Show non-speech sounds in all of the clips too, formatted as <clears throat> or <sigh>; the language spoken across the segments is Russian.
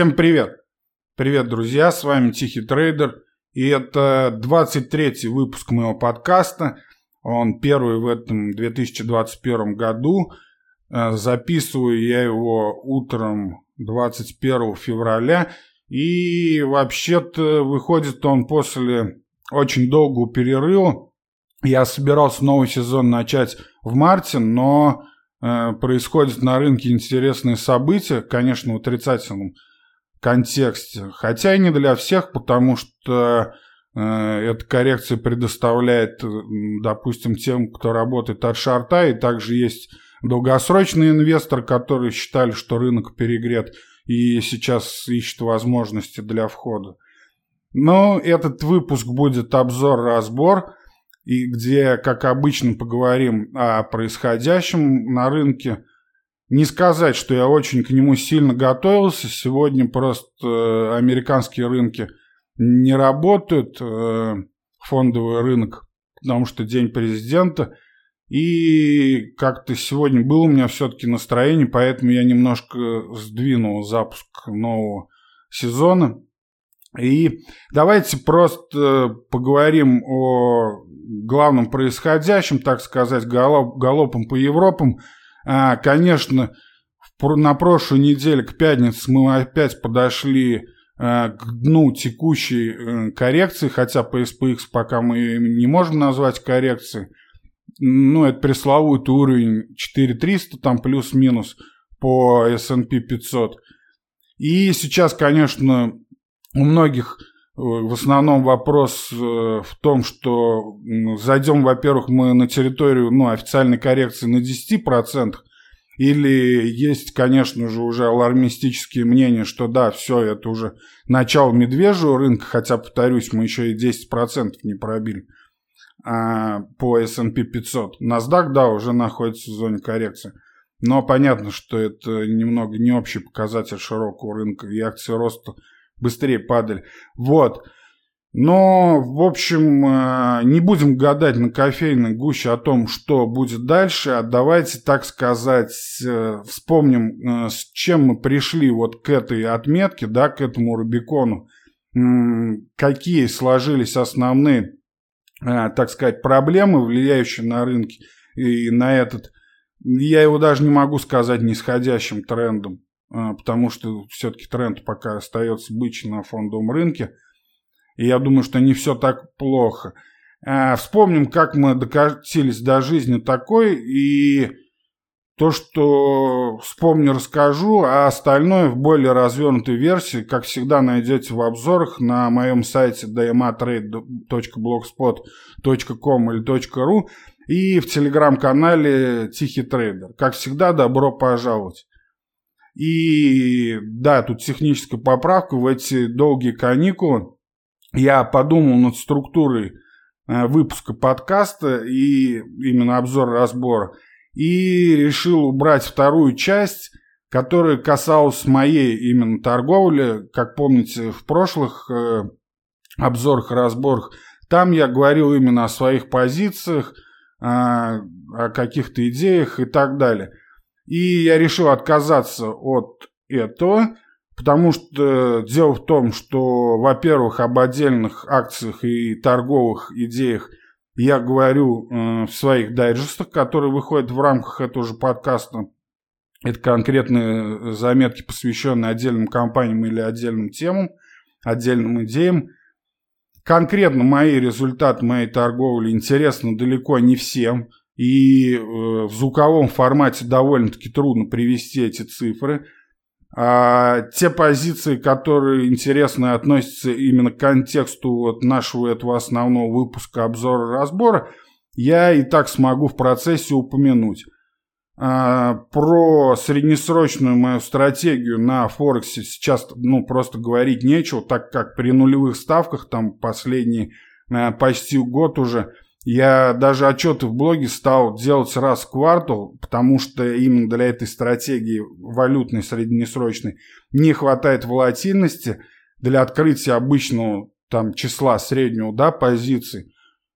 Всем привет! Привет, друзья, с вами Тихий Трейдер, и это 23-й выпуск моего подкаста. Он первый в этом 2021 году. Э, записываю я его утром 21 февраля, и вообще-то выходит он после очень долгого перерыва. Я собирался новый сезон начать в марте, но э, происходят на рынке интересные события, конечно, в отрицательном контексте. Хотя и не для всех, потому что э, эта коррекция предоставляет, допустим, тем, кто работает от шарта, и также есть долгосрочные инвесторы, которые считали, что рынок перегрет, и сейчас ищут возможности для входа. Но этот выпуск будет обзор-разбор, и где, как обычно, поговорим о происходящем на рынке. Не сказать, что я очень к нему сильно готовился. Сегодня просто э, американские рынки не работают, э, фондовый рынок, потому что день президента. И как-то сегодня было у меня все-таки настроение, поэтому я немножко сдвинул запуск нового сезона. И давайте просто поговорим о главном происходящем, так сказать, галоп, галопом по Европам. А, конечно, на прошлой неделе к пятнице мы опять подошли а, к дну текущей а, коррекции, хотя по SPX пока мы не можем назвать коррекцией. Ну, это пресловутый уровень 4300, там плюс-минус по S&P 500. И сейчас, конечно, у многих э, в основном вопрос э, в том, что зайдем, во-первых, мы на территорию ну, официальной коррекции на 10%, или есть, конечно же, уже алармистические мнения, что да, все, это уже начало медвежьего рынка, хотя, повторюсь, мы еще и 10% не пробили а, по S&P 500. NASDAQ, да, уже находится в зоне коррекции. Но понятно, что это немного не общий показатель широкого рынка, и акции роста быстрее падали. Вот. Но, в общем, э, не будем гадать на кофейной гуще о том, что будет дальше, а давайте, так сказать, э, вспомним, э, с чем мы пришли вот к этой отметке, да, к этому Рубикону, какие сложились основные, так сказать, проблемы, влияющие на рынки и на этот, я его даже не могу сказать нисходящим трендом. А, потому что все-таки тренд пока остается бычий на фондовом рынке. И я думаю, что не все так плохо. А, вспомним, как мы докатились до жизни такой, и то, что вспомню, расскажу, а остальное в более развернутой версии, как всегда, найдете в обзорах на моем сайте dmatrade.blogspot.com или .ru и в телеграм-канале Тихий Трейдер. Как всегда, добро пожаловать. И да, тут техническая поправка в эти долгие каникулы. Я подумал над структурой э, выпуска подкаста и именно обзор разбора. И решил убрать вторую часть, которая касалась моей именно торговли. Как помните, в прошлых э, обзорах и разборах там я говорил именно о своих позициях, э, о каких-то идеях и так далее. И я решил отказаться от этого, потому что дело в том, что, во-первых, об отдельных акциях и торговых идеях я говорю э, в своих дайджестах, которые выходят в рамках этого же подкаста. Это конкретные заметки, посвященные отдельным компаниям или отдельным темам, отдельным идеям. Конкретно мои результаты моей торговли интересны далеко не всем – и э, в звуковом формате довольно-таки трудно привести эти цифры. А те позиции, которые интересны относятся именно к контексту вот нашего этого основного выпуска обзора разбора, я и так смогу в процессе упомянуть. А, про среднесрочную мою стратегию на Форексе сейчас ну, просто говорить нечего, так как при нулевых ставках, там последний а, почти год уже – я даже отчеты в блоге стал делать раз в квартал, потому что именно для этой стратегии валютной среднесрочной не хватает волатильности для открытия обычного там числа среднего да, позиций.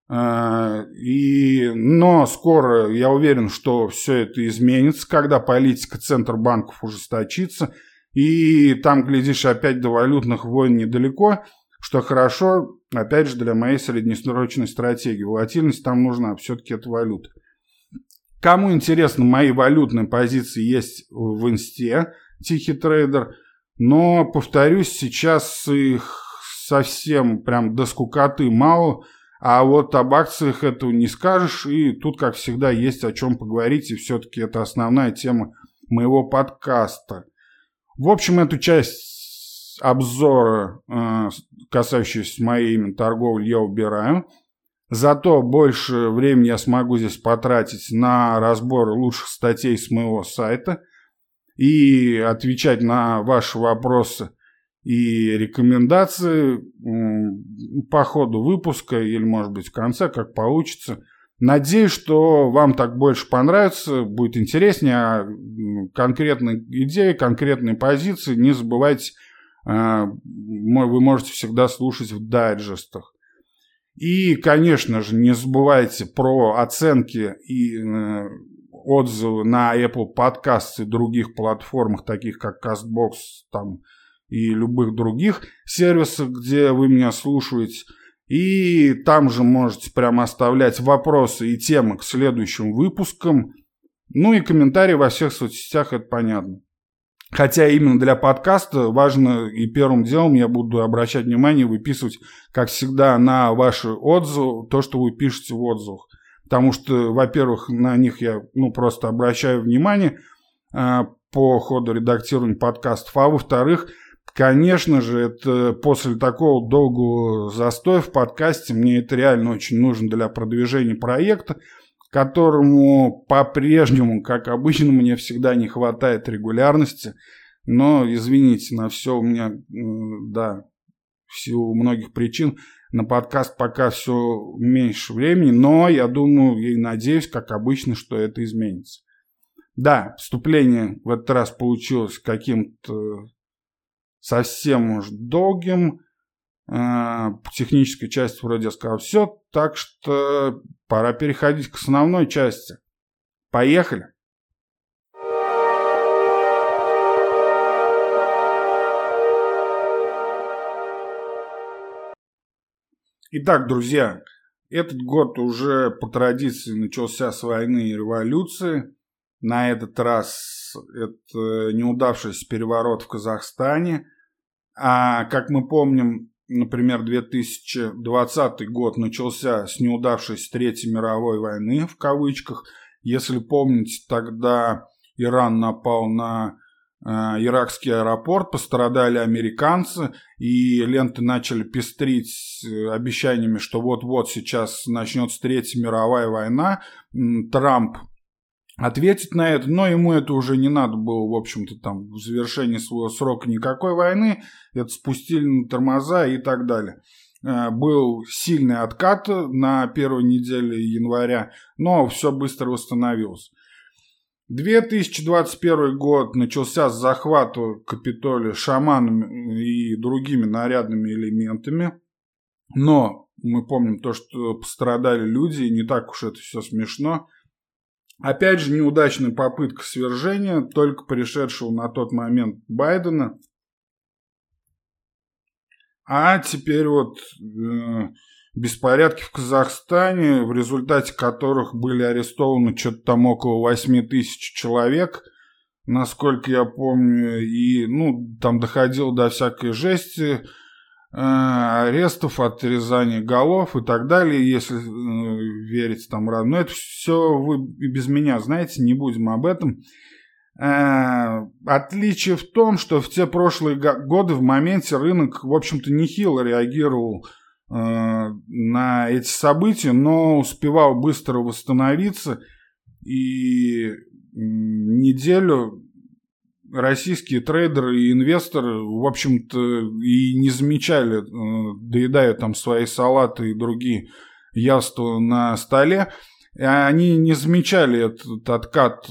А, и, но скоро я уверен, что все это изменится, когда политика Центробанков ужесточится, И там, глядишь, опять до валютных войн недалеко, что хорошо, опять же, для моей среднесрочной стратегии. Волатильность там нужна, все-таки это валюта. Кому интересно, мои валютные позиции есть в инсте, Тихий трейдер. Но, повторюсь, сейчас их совсем прям до скукоты мало. А вот об акциях этого не скажешь. И тут, как всегда, есть о чем поговорить. И все-таки это основная тема моего подкаста. В общем, эту часть обзора, э, касающуюся моей торговли, я убираю. Зато больше времени я смогу здесь потратить на разбор лучших статей с моего сайта и отвечать на ваши вопросы и рекомендации по ходу выпуска или, может быть, в конце, как получится. Надеюсь, что вам так больше понравится, будет интереснее, а конкретные идеи, конкретные позиции не забывайте, вы можете всегда слушать в дайджестах. И, конечно же, не забывайте про оценки и э, отзывы на Apple Podcasts и других платформах, таких как CastBox там, и любых других сервисах, где вы меня слушаете. И там же можете прямо оставлять вопросы и темы к следующим выпускам. Ну и комментарии во всех соцсетях, это понятно. Хотя именно для подкаста важно и первым делом я буду обращать внимание, выписывать, как всегда, на ваши отзывы, то, что вы пишете в отзывах. Потому что, во-первых, на них я ну, просто обращаю внимание э, по ходу редактирования подкастов, а во-вторых, конечно же, это после такого долгого застоя в подкасте мне это реально очень нужно для продвижения проекта, которому по-прежнему, как обычно, мне всегда не хватает регулярности. Но, извините, на все у меня, да, в силу многих причин, на подкаст пока все меньше времени, но я думаю и надеюсь, как обычно, что это изменится. Да, вступление в этот раз получилось каким-то совсем уж долгим, технической части вроде я все, так что пора переходить к основной части. Поехали! Итак, друзья, этот год уже по традиции начался с войны и революции. На этот раз это неудавшийся переворот в Казахстане. А как мы помним, например, 2020 год начался с неудавшейся Третьей мировой войны, в кавычках. Если помните, тогда Иран напал на э, иракский аэропорт, пострадали американцы, и ленты начали пестрить э, обещаниями, что вот-вот сейчас начнется Третья мировая война. Трамп ответить на это, но ему это уже не надо было, в общем-то, там, в завершении своего срока никакой войны, это спустили на тормоза и так далее. Э, был сильный откат на первой неделе января, но все быстро восстановилось. 2021 год начался с захвата Капитолия шаманами и другими нарядными элементами, но мы помним то, что пострадали люди, и не так уж это все смешно. Опять же, неудачная попытка свержения только пришедшего на тот момент Байдена. А теперь вот э, беспорядки в Казахстане, в результате которых были арестованы что-то там около 8 тысяч человек, насколько я помню, и ну, там доходило до всякой жести, арестов, отрезания голов и так далее, если э, верить там рано. Но это все вы без меня знаете, не будем об этом. Э, отличие в том, что в те прошлые годы в моменте рынок, в общем-то, нехило реагировал на эти события, но успевал быстро восстановиться и неделю российские трейдеры и инвесторы, в общем-то, и не замечали, э, доедая там свои салаты и другие явства на столе, они не замечали этот откат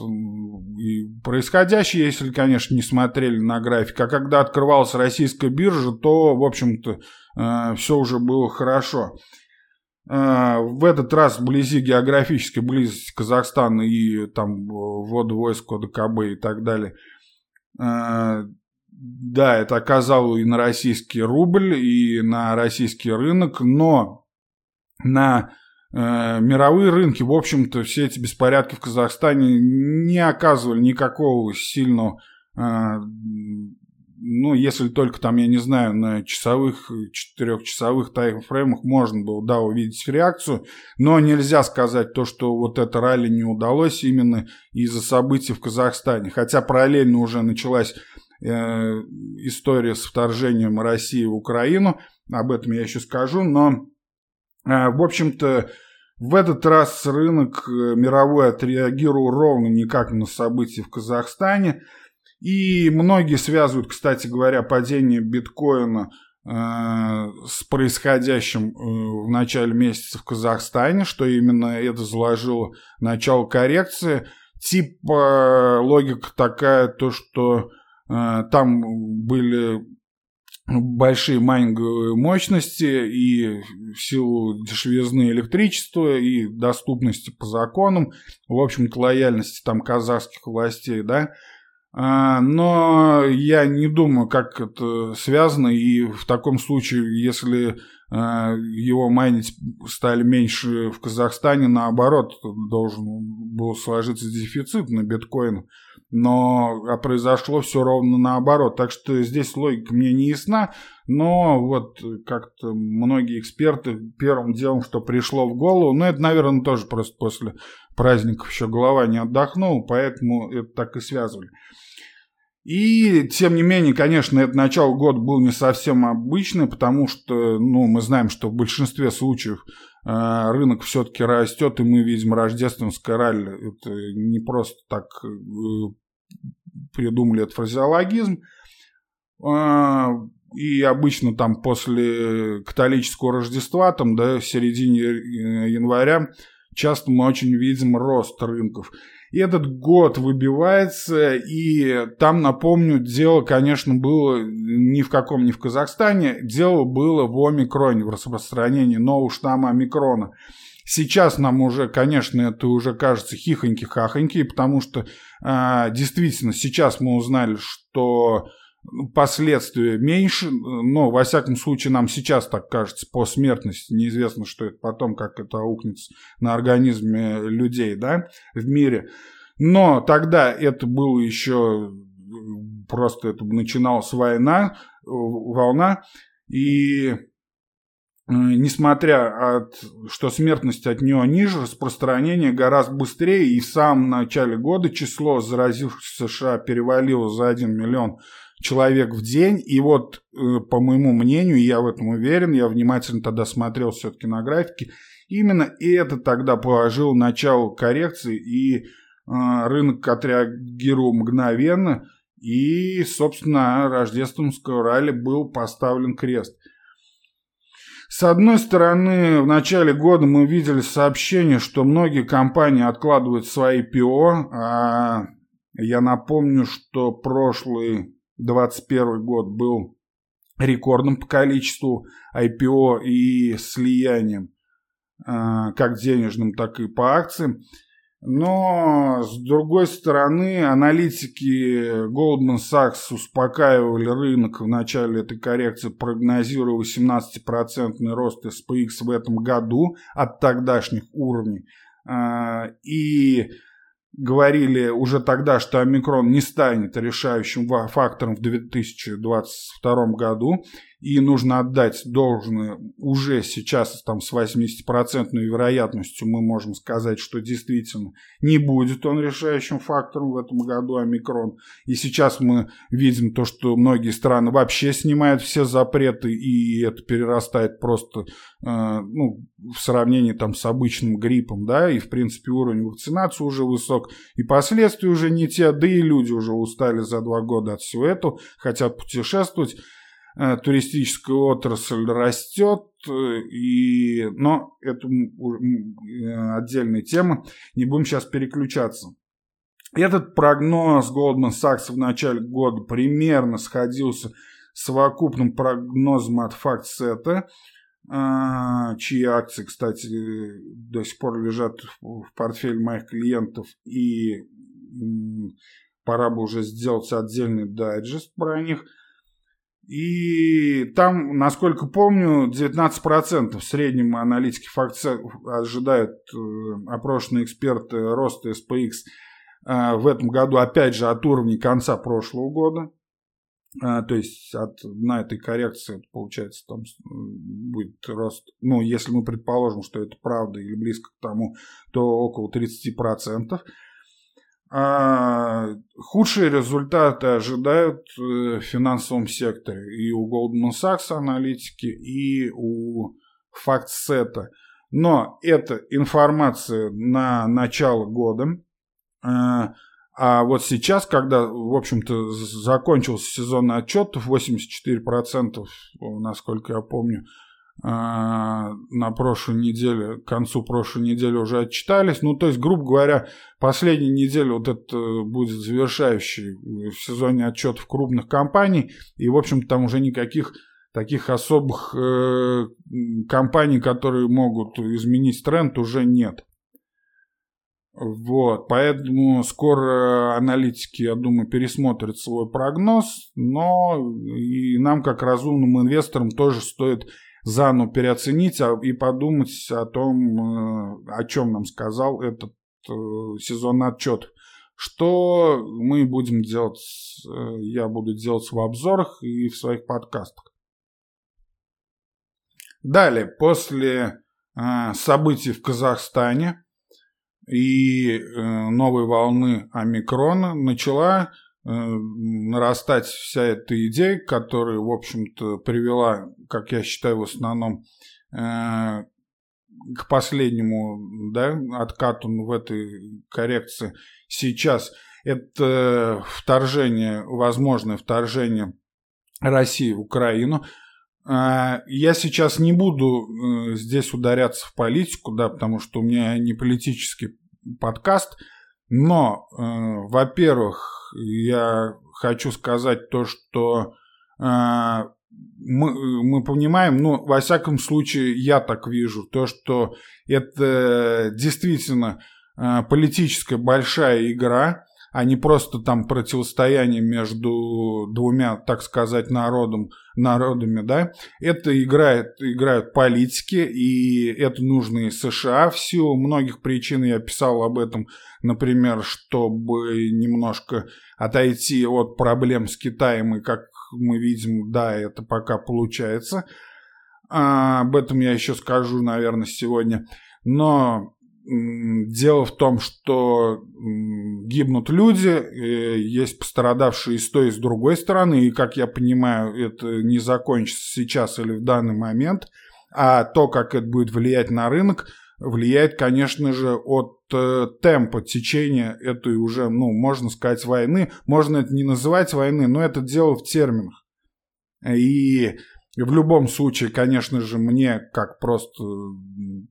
происходящий, если, конечно, не смотрели на график. А когда открывалась российская биржа, то, в общем-то, э, все уже было хорошо. Э, в этот раз вблизи географической близости Казахстана и там ввода войск ОДКБ и так далее – да, это оказало и на российский рубль, и на российский рынок, но на э, мировые рынки, в общем-то, все эти беспорядки в Казахстане не оказывали никакого сильного э, ну, если только там, я не знаю, на часовых, четырехчасовых таймфреймах можно было, да, увидеть реакцию, но нельзя сказать то, что вот это ралли не удалось именно из-за событий в Казахстане. Хотя параллельно уже началась э, история с вторжением России в Украину, об этом я еще скажу, но, э, в общем-то, в этот раз рынок э, мировой отреагировал ровно никак на события в Казахстане – и многие связывают, кстати говоря, падение биткоина э, с происходящим э, в начале месяца в Казахстане, что именно это заложило начало коррекции. Типа логика такая, то что э, там были большие майнинговые мощности и в силу дешевизны электричества и доступности по законам, в общем-то, лояльности там казахских властей, да, но я не думаю, как это связано, и в таком случае, если а, его майнить стали меньше в Казахстане, наоборот, должен был сложиться дефицит на биткоин, но а произошло все ровно наоборот. Так что здесь логика мне не ясна, но вот как-то многие эксперты первым делом, что пришло в голову, ну это, наверное, тоже просто после праздников еще голова не отдохнула, поэтому это так и связывали. И, тем не менее, конечно, это начало года был не совсем обычный, потому что, ну, мы знаем, что в большинстве случаев э, рынок все-таки растет, и мы видим рождественское ралли. Это не просто так э, придумали этот фразеологизм. Э, и обычно там после католического Рождества, там, да, в середине э, января, часто мы очень видим рост рынков. И этот год выбивается, и там, напомню, дело, конечно, было ни в каком, ни в Казахстане, дело было в омикроне, в распространении нового штамма омикрона. Сейчас нам уже, конечно, это уже кажется хихоньки-хахоньки, потому что э, действительно сейчас мы узнали, что последствия меньше, но, во всяком случае, нам сейчас так кажется по смертности, неизвестно, что это потом, как это аукнется на организме людей, да, в мире. Но тогда это было еще, просто это начиналась война, волна, и несмотря от, что смертность от нее ниже, распространение гораздо быстрее, и в самом начале года число заразивших в США перевалило за 1 миллион человек в день. И вот, э, по моему мнению, я в этом уверен, я внимательно тогда смотрел все-таки на графики, именно это тогда положило начало коррекции, и э, рынок отреагировал мгновенно, и, собственно, рождественского ралли был поставлен крест. С одной стороны, в начале года мы видели сообщение, что многие компании откладывают свои ПО. А я напомню, что прошлый 2021 год был рекордным по количеству IPO и слиянием, а, как денежным, так и по акциям. Но, с другой стороны, аналитики Goldman Sachs успокаивали рынок в начале этой коррекции, прогнозируя 18% рост SPX в этом году от тогдашних уровней. А, и говорили уже тогда, что омикрон не станет решающим фактором в 2022 году, и нужно отдать должное уже сейчас там с 80% вероятностью мы можем сказать, что действительно не будет он решающим фактором в этом году омикрон. И сейчас мы видим то, что многие страны вообще снимают все запреты, и это перерастает просто э, ну, в сравнении там с обычным гриппом, да, и в принципе уровень вакцинации уже высок, и последствия уже не те, да и люди уже устали за два года от всего этого, хотят путешествовать. Э, туристическая отрасль растет, э, и... но это э, отдельная тема, не будем сейчас переключаться. Этот прогноз Goldman Sachs в начале года примерно сходился с совокупным прогнозом от FactSet, чьи акции, кстати, до сих пор лежат в портфеле моих клиентов, и пора бы уже сделать отдельный дайджест про них. И там, насколько помню, 19% в среднем аналитики факт ожидают э, опрошенные эксперты роста SPX э, в этом году, опять же, от уровня конца прошлого года. А, то есть от, на этой коррекции, получается, там будет рост, ну, если мы предположим, что это правда или близко к тому, то около 30%. А худшие результаты ожидают э, в финансовом секторе и у Goldman Sachs аналитики, и у FactSet. Но это информация на начало года. А, а вот сейчас, когда, в общем-то, закончился сезонный отчет, 84%, насколько я помню, на прошлой неделе, к концу прошлой недели уже отчитались. Ну, то есть, грубо говоря, последняя неделя вот это будет завершающий в сезоне отчетов крупных компаний. И, в общем-то, там уже никаких таких особых э, компаний, которые могут изменить тренд, уже нет. Вот, поэтому скоро аналитики, я думаю, пересмотрят свой прогноз, но и нам, как разумным инвесторам, тоже стоит заново переоценить а, и подумать о том, э, о чем нам сказал этот э, сезонный отчет. Что мы будем делать, э, я буду делать в обзорах и в своих подкастах. Далее, после событий в Казахстане, и новой волны омикрона начала нарастать вся эта идея, которая, в общем-то, привела, как я считаю, в основном э, к последнему да, откату в этой коррекции сейчас. Это вторжение, возможное вторжение России в Украину. Я сейчас не буду здесь ударяться в политику, да, потому что у меня не политический подкаст. Но, э, во-первых, я хочу сказать то, что э, мы, мы понимаем, ну, во всяком случае, я так вижу, то, что это действительно э, политическая большая игра, а не просто там противостояние между двумя, так сказать, народом, народами, да, это играет, играют политики, и это нужно и США в силу многих причин, я писал об этом, например, чтобы немножко отойти от проблем с Китаем, и как мы видим, да, это пока получается, а, об этом я еще скажу, наверное, сегодня, но Дело в том, что гибнут люди, э, есть пострадавшие с той и с другой стороны, и, как я понимаю, это не закончится сейчас или в данный момент, а то, как это будет влиять на рынок, влияет, конечно же, от э, темпа течения этой уже, ну, можно сказать, войны. Можно это не называть войны, но это дело в терминах. И в любом случае, конечно же, мне, как просто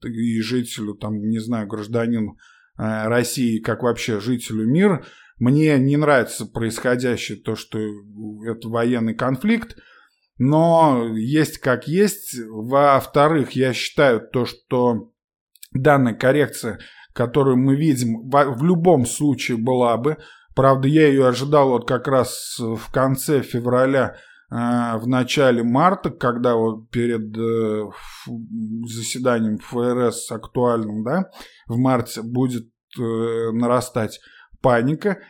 и жителю, там, не знаю, гражданину э, России, как вообще жителю мира, мне не нравится происходящее то, что это военный конфликт, но есть как есть. Во-вторых, я считаю то, что данная коррекция, которую мы видим, в любом случае была бы. Правда, я ее ожидал вот как раз в конце февраля в начале марта, когда вот перед э, заседанием ФРС актуальным, да, в марте будет э, нарастать паника.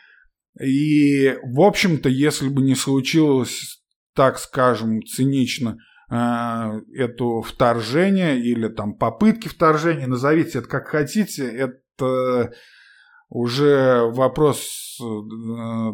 И, в общем-то, если бы не случилось, так скажем, цинично, э, это вторжение или там попытки вторжения, назовите это как хотите, это уже вопрос э,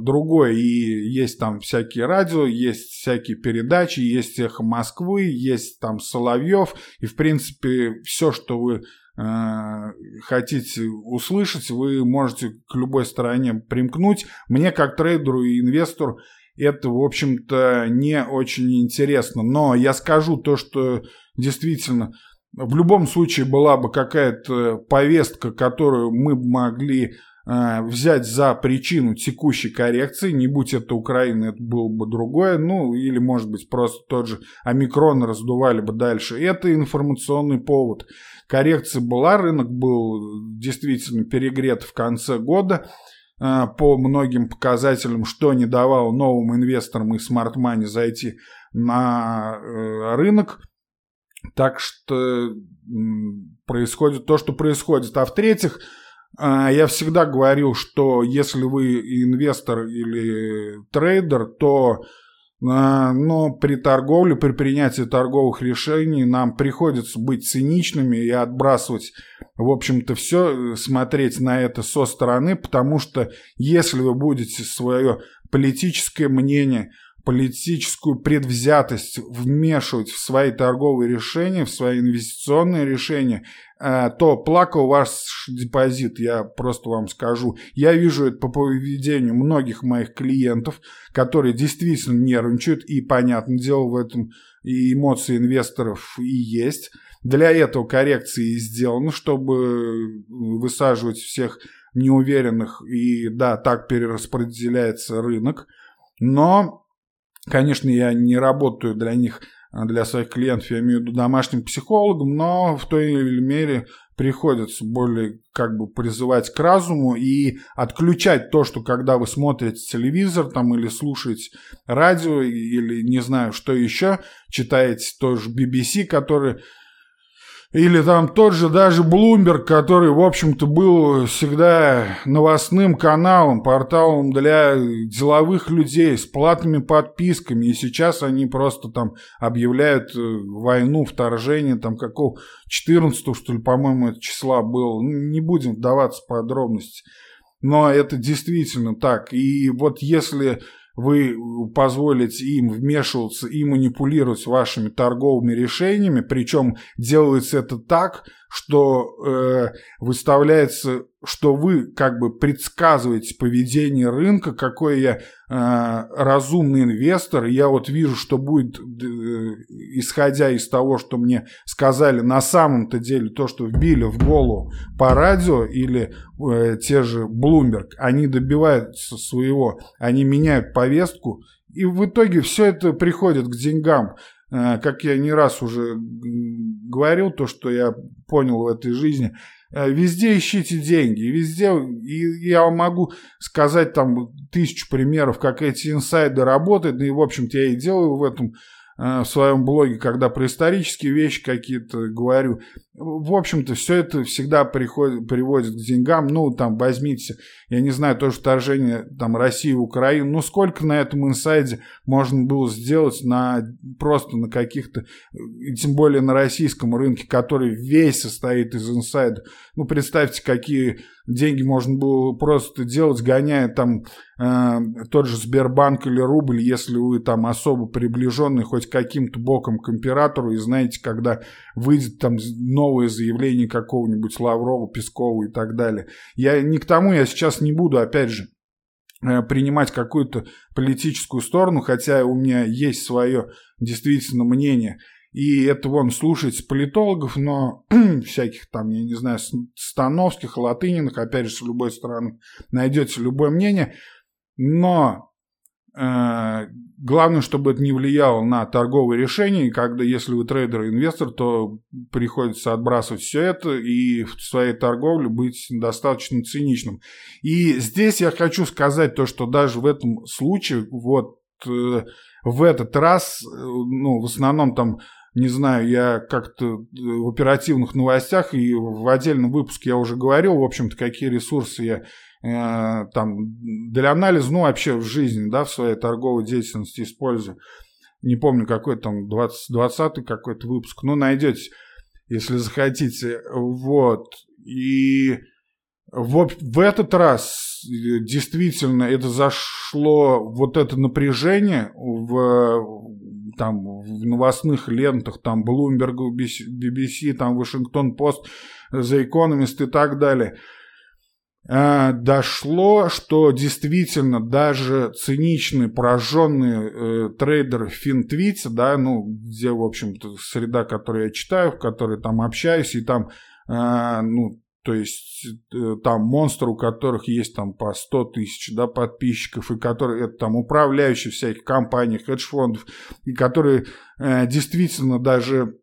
другой. И есть там всякие радио, есть всякие передачи, есть эхо Москвы, есть там Соловьев. И, в принципе, все, что вы э, хотите услышать, вы можете к любой стороне примкнуть. Мне, как трейдеру и инвестору, это, в общем-то, не очень интересно. Но я скажу то, что действительно в любом случае была бы какая-то повестка, которую мы могли э, взять за причину текущей коррекции, не будь это Украина, это было бы другое, ну или может быть просто тот же омикрон раздували бы дальше. Это информационный повод. Коррекция была, рынок был действительно перегрет в конце года, э, по многим показателям, что не давало новым инвесторам и смарт-мани зайти на э, рынок. Так что происходит то, что происходит. А в-третьих, я всегда говорил, что если вы инвестор или трейдер, то а, но при торговле, при принятии торговых решений нам приходится быть циничными и отбрасывать, в общем-то, все, смотреть на это со стороны, потому что если вы будете свое политическое мнение – политическую предвзятость вмешивать в свои торговые решения, в свои инвестиционные решения, э, то плакал ваш депозит, я просто вам скажу. Я вижу это по поведению многих моих клиентов, которые действительно нервничают, и, понятное дело, в этом и эмоции инвесторов и есть. Для этого коррекции сделаны, чтобы высаживать всех неуверенных, и да, так перераспределяется рынок. Но Конечно, я не работаю для них, а, для своих клиентов, я имею в виду домашним психологом, но в той или мере приходится более как бы призывать к разуму и отключать то, что когда вы смотрите телевизор там или слушаете радио или не знаю что еще, читаете тоже BBC, который или там тот же даже Bloomberg, который, в общем-то, был всегда новостным каналом, порталом для деловых людей с платными подписками. И сейчас они просто там объявляют э, войну, вторжение, там какого 14 что ли, по-моему, это числа было. Ну, не будем вдаваться в подробности. Но это действительно так. И вот если вы позволите им вмешиваться и манипулировать вашими торговыми решениями, причем делается это так, что э, выставляется, что вы как бы предсказываете поведение рынка, какой я э, разумный инвестор, я вот вижу, что будет, э, исходя из того, что мне сказали на самом-то деле, то, что вбили в голову по радио или э, те же Bloomberg, они добиваются своего, они меняют повестку, и в итоге все это приходит к деньгам. Э, как я не раз уже говорил, то, что я понял в этой жизни, э, везде ищите деньги, везде, и я могу сказать там тысячу примеров, как эти инсайды работают, и, в общем-то, я и делаю в этом Э, в своем блоге, когда про исторические вещи какие-то говорю. В общем-то, все это всегда приходит, приводит к деньгам. Ну, там, возьмите, я не знаю, тоже вторжение там, России в Украину. Ну, сколько на этом инсайде можно было сделать на просто на каких-то, тем более на российском рынке, который весь состоит из инсайда. Ну, представьте, какие деньги можно было просто делать, гоняя там э, тот же Сбербанк или рубль, если вы там особо приближенный хоть каким-то боком к императору и знаете, когда выйдет там новое заявление какого-нибудь Лаврова, Пескова и так далее. Я не к тому, я сейчас не буду, опять же, э, принимать какую-то политическую сторону, хотя у меня есть свое действительно мнение – и это вон слушать политологов, но <clears throat> всяких там, я не знаю, становских, латыниных, опять же, с любой стороны найдете любое мнение. Но главное, чтобы это не влияло на торговые решения. Когда, если вы трейдер и инвестор, то приходится отбрасывать все это и в своей торговле быть достаточно циничным. И здесь я хочу сказать то, что даже в этом случае, вот э, в этот раз, э, ну, в основном там не знаю, я как-то э, в оперативных новостях и в отдельном выпуске я уже говорил, в общем-то, какие ресурсы я э, там для анализа, ну, вообще в жизни, да, в своей торговой деятельности использую. Не помню, какой там 20, 20 какой-то выпуск, ну, найдете, если захотите. Вот. И в, в этот раз э, действительно это зашло, вот это напряжение в, там, в новостных лентах, там, Bloomberg, BBC, там, Вашингтон Пост, The Economist и так далее, э, дошло, что действительно даже циничный, пораженный э, трейдер Финтвит, да, ну, где, в общем-то, среда, которую я читаю, в которой там общаюсь, и там, э, ну, то есть э, там монстры, у которых есть там по 100 тысяч да, подписчиков, и которые это там управляющие всяких компаний, хедж-фондов, и которые э, действительно даже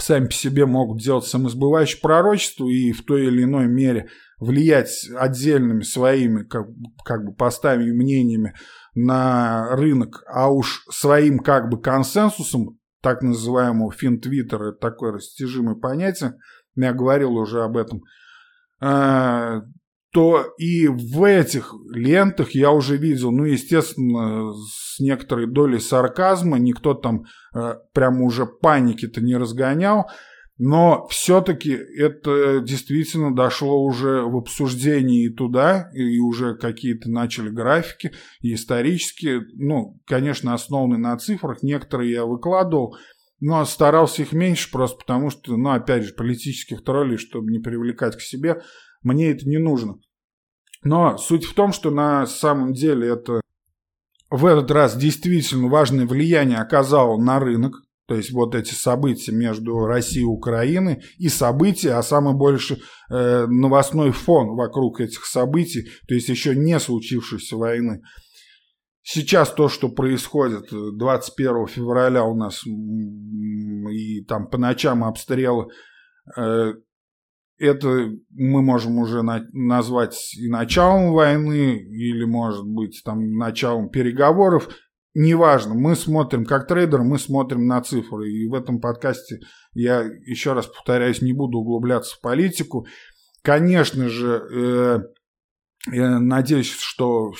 сами по себе могут делать самосбывающее пророчество и в той или иной мере влиять отдельными своими как, как бы постами и мнениями на рынок, а уж своим как бы консенсусом, так называемого финтвиттера, это такое растяжимое понятие, я говорил уже об этом, э, то и в этих лентах я уже видел, ну, естественно, с некоторой долей сарказма, никто там э, прямо уже паники-то не разгонял, но все-таки это действительно дошло уже в обсуждении и туда, и уже какие-то начали графики, и исторические, ну, конечно, основанные на цифрах, некоторые я выкладывал, но старался их меньше просто потому, что, ну, опять же, политических троллей, чтобы не привлекать к себе, мне это не нужно. Но суть в том, что на самом деле это в этот раз действительно важное влияние оказало на рынок, то есть вот эти события между Россией и Украиной и события, а самый больше э, новостной фон вокруг этих событий, то есть еще не случившейся войны. Сейчас то, что происходит 21 февраля у нас и там по ночам обстрелы, э, это мы можем уже на, назвать и началом войны, или, может быть, там, началом переговоров. Неважно, мы смотрим, как трейдер, мы смотрим на цифры. И в этом подкасте я, еще раз повторяюсь, не буду углубляться в политику. Конечно же, э, я надеюсь, что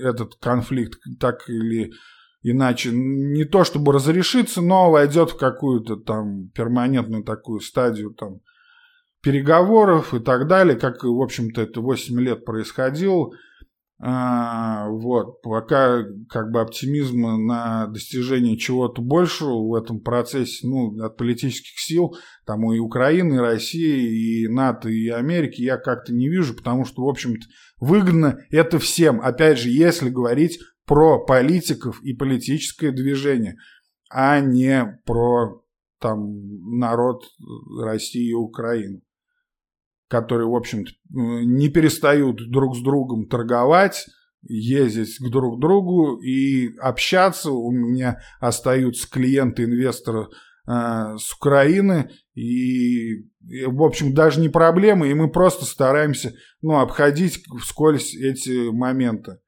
этот конфликт так или иначе не то чтобы разрешится, но войдет в какую-то там перманентную такую стадию там переговоров и так далее, как, в общем-то, это 8 лет происходило. А, вот, пока как бы оптимизма на достижение чего-то большего в этом процессе, ну, от политических сил, там и Украины, и России, и НАТО, и Америки я как-то не вижу, потому что, в общем-то, выгодно это всем. Опять же, если говорить про политиков и политическое движение, а не про там народ России и Украины, которые, в общем-то, не перестают друг с другом торговать, ездить к друг другу и общаться. У меня остаются клиенты, инвесторы э, с Украины, и, и, в общем, даже не проблема, и мы просто стараемся ну, обходить вскользь эти моменты.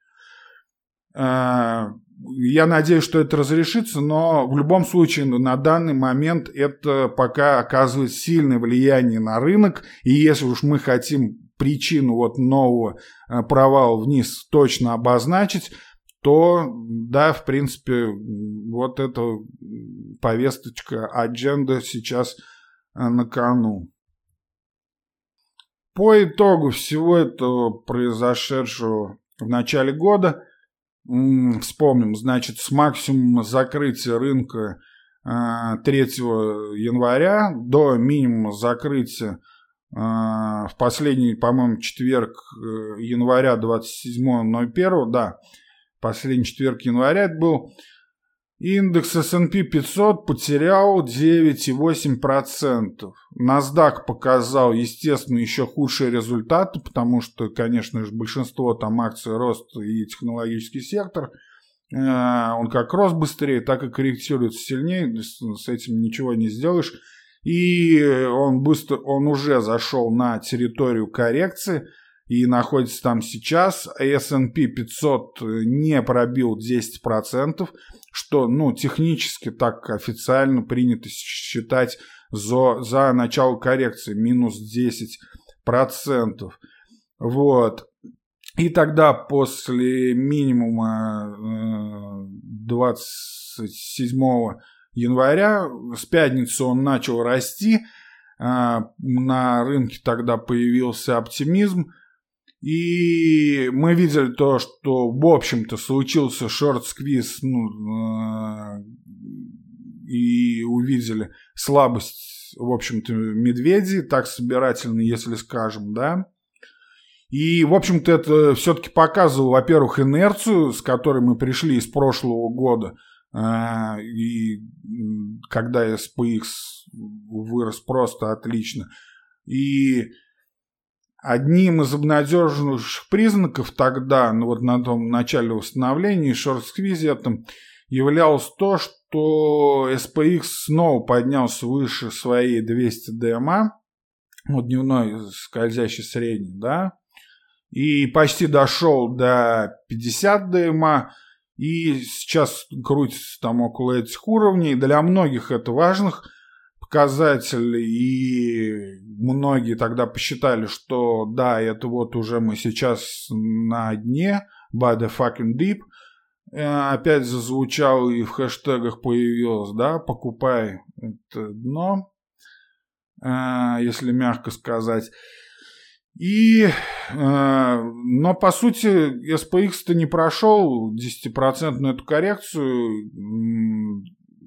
А, я надеюсь, что это разрешится, но в любом случае на данный момент это пока оказывает сильное влияние на рынок. И если уж мы хотим причину вот нового а, провала вниз точно обозначить, то да, в принципе, вот эта повесточка, адженда сейчас а, на кону. По итогу всего этого произошедшего в начале года – Вспомним, значит, с максимума закрытия рынка 3 а, января до минимума закрытия а, в последний, по-моему, четверг э, января 27.01, да, последний четверг января это был, Индекс S&P 500 потерял 9,8%. NASDAQ показал, естественно, еще худшие результаты, потому что, конечно же, большинство там акций рост и технологический сектор. Э, он как рос быстрее, так и корректируется сильнее, с этим ничего не сделаешь. И он быстро, он уже зашел на территорию коррекции и находится там сейчас. S&P 500 не пробил 10% что, ну, технически так официально принято считать за, за начало коррекции минус 10%. Вот. И тогда после минимума 27 э, января с пятницы он начал расти. А, на рынке тогда появился оптимизм. И мы видели то, что, в общем-то, случился шорт-сквиз, ну, э, и увидели слабость, в общем-то, медведей, так собирательно, если скажем, да. И, в общем-то, это все-таки показывало, во-первых, инерцию, с которой мы пришли из прошлого года, э, и когда SPX вырос просто отлично. И Одним из обнадеживающих признаков тогда, ну вот на том начале восстановления и шорт-сквизе этом, являлось то, что SPX снова поднялся выше своей 200 DMA, ну, дневной скользящий средний, да, и почти дошел до 50 DMA, и сейчас крутится там около этих уровней. Для многих это важных показателей, и многие тогда посчитали, что да, это вот уже мы сейчас на дне, by the fucking deep, э, опять зазвучал и в хэштегах появилось, да, покупай это дно, э, если мягко сказать. И, э, но по сути SPX-то не прошел 10% эту коррекцию,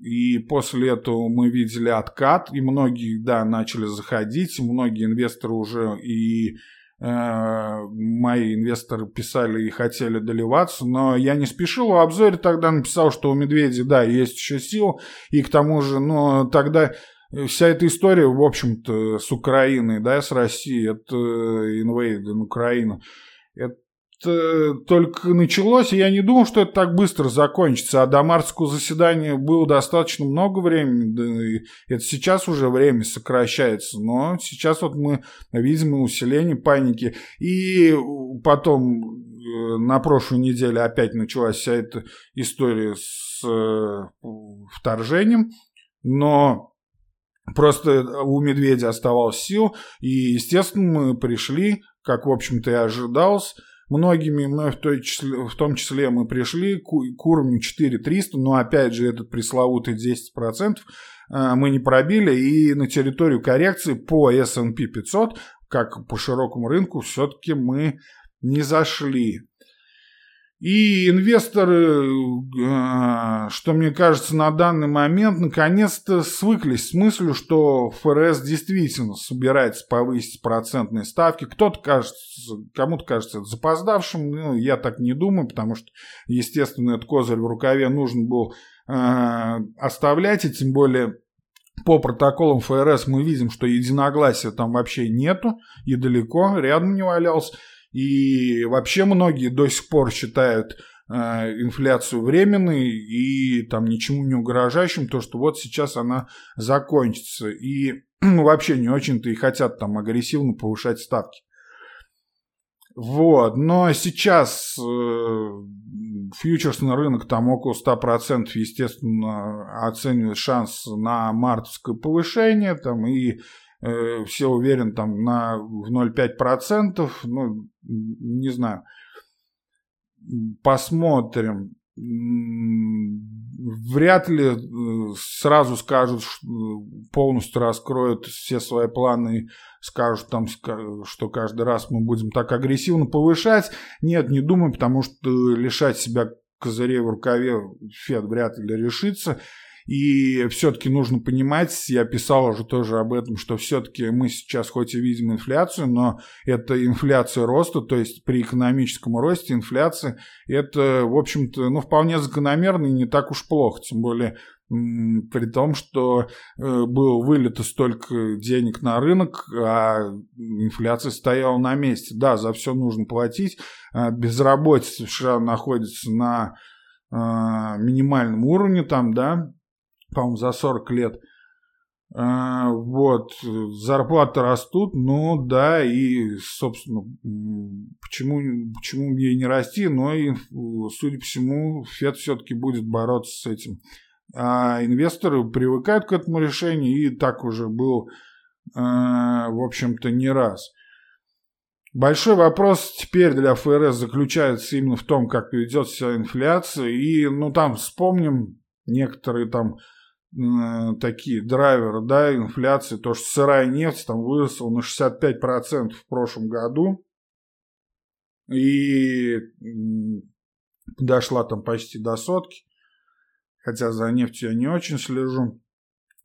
и после этого мы видели откат, и многие, да, начали заходить, многие инвесторы уже и э, мои инвесторы писали и хотели доливаться, но я не спешил. В обзоре тогда написал, что у медведя, да, есть еще сила, и к тому же, ну, тогда вся эта история, в общем-то, с Украиной, да, с Россией, это инвейд на Украину, это только началось, и я не думал, что это так быстро закончится. А до мартского заседания было достаточно много времени. Да, это сейчас уже время сокращается. Но сейчас вот мы видим усиление паники. И потом э, на прошлой неделе опять началась вся эта история с э, вторжением. Но Просто у медведя оставалась сил, и, естественно, мы пришли, как, в общем-то, и ожидалось, многими, мы в, той числе, в том числе мы пришли к, к уровню 4300, но опять же этот пресловутый 10% э, мы не пробили, и на территорию коррекции по S&P 500, как по широкому рынку, все-таки мы не зашли. И инвесторы, э, что мне кажется, на данный момент наконец-то свыклись с мыслью, что ФРС действительно собирается повысить процентные ставки. Кто-то кажется, кому-то кажется это запоздавшим, ну, я так не думаю, потому что, естественно, этот козырь в рукаве нужно было э, оставлять, и тем более по протоколам ФРС мы видим, что единогласия там вообще нету, и далеко, рядом не валялся. И вообще многие до сих пор считают э, инфляцию временной и там ничему не угрожающим, то, что вот сейчас она закончится. И <clears throat> ну, вообще не очень-то и хотят там агрессивно повышать ставки. Вот, но сейчас э, фьючерсный рынок там около 100%, естественно, оценивает шанс на мартовское повышение, там и Э, все уверен там на в 0,5%, ну, не знаю. Посмотрим. Вряд ли э, сразу скажут, полностью раскроют все свои планы, скажут там, что каждый раз мы будем так агрессивно повышать. Нет, не думаю, потому что лишать себя козырей в рукаве Фед вряд ли решится. И все-таки нужно понимать, я писал уже тоже об этом, что все-таки мы сейчас хоть и видим инфляцию, но это инфляция роста, то есть при экономическом росте инфляция, это, в общем-то, ну, вполне закономерно и не так уж плохо, тем более при том, что э, было вылито столько денег на рынок, а инфляция стояла на месте. Да, за все нужно платить. А безработица в США находится на а, минимальном уровне там, да, по-моему, за 40 лет. А, вот, зарплаты растут, ну да, и, собственно, почему, почему ей не расти, но и, судя по всему, Фед все-таки будет бороться с этим. А инвесторы привыкают к этому решению, и так уже был, а, в общем-то, не раз. Большой вопрос теперь для ФРС заключается именно в том, как ведет себя инфляция. И, ну, там вспомним некоторые там такие драйверы, да, инфляции, то, что сырая нефть там выросла на 65% в прошлом году и дошла там почти до сотки, хотя за нефтью я не очень слежу.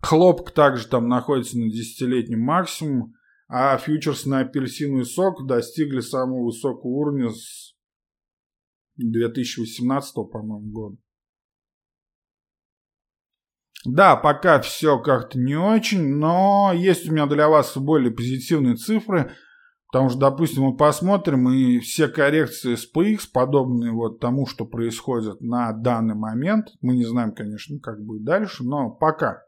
Хлопок также там находится на десятилетнем максимум, а фьючерс на апельсиновый сок достигли самого высокого уровня с 2018, по-моему, года. Да, пока все как-то не очень, но есть у меня для вас более позитивные цифры. Потому что, допустим, мы посмотрим, и все коррекции SPX, подобные вот тому, что происходит на данный момент, мы не знаем, конечно, как будет дальше, но пока,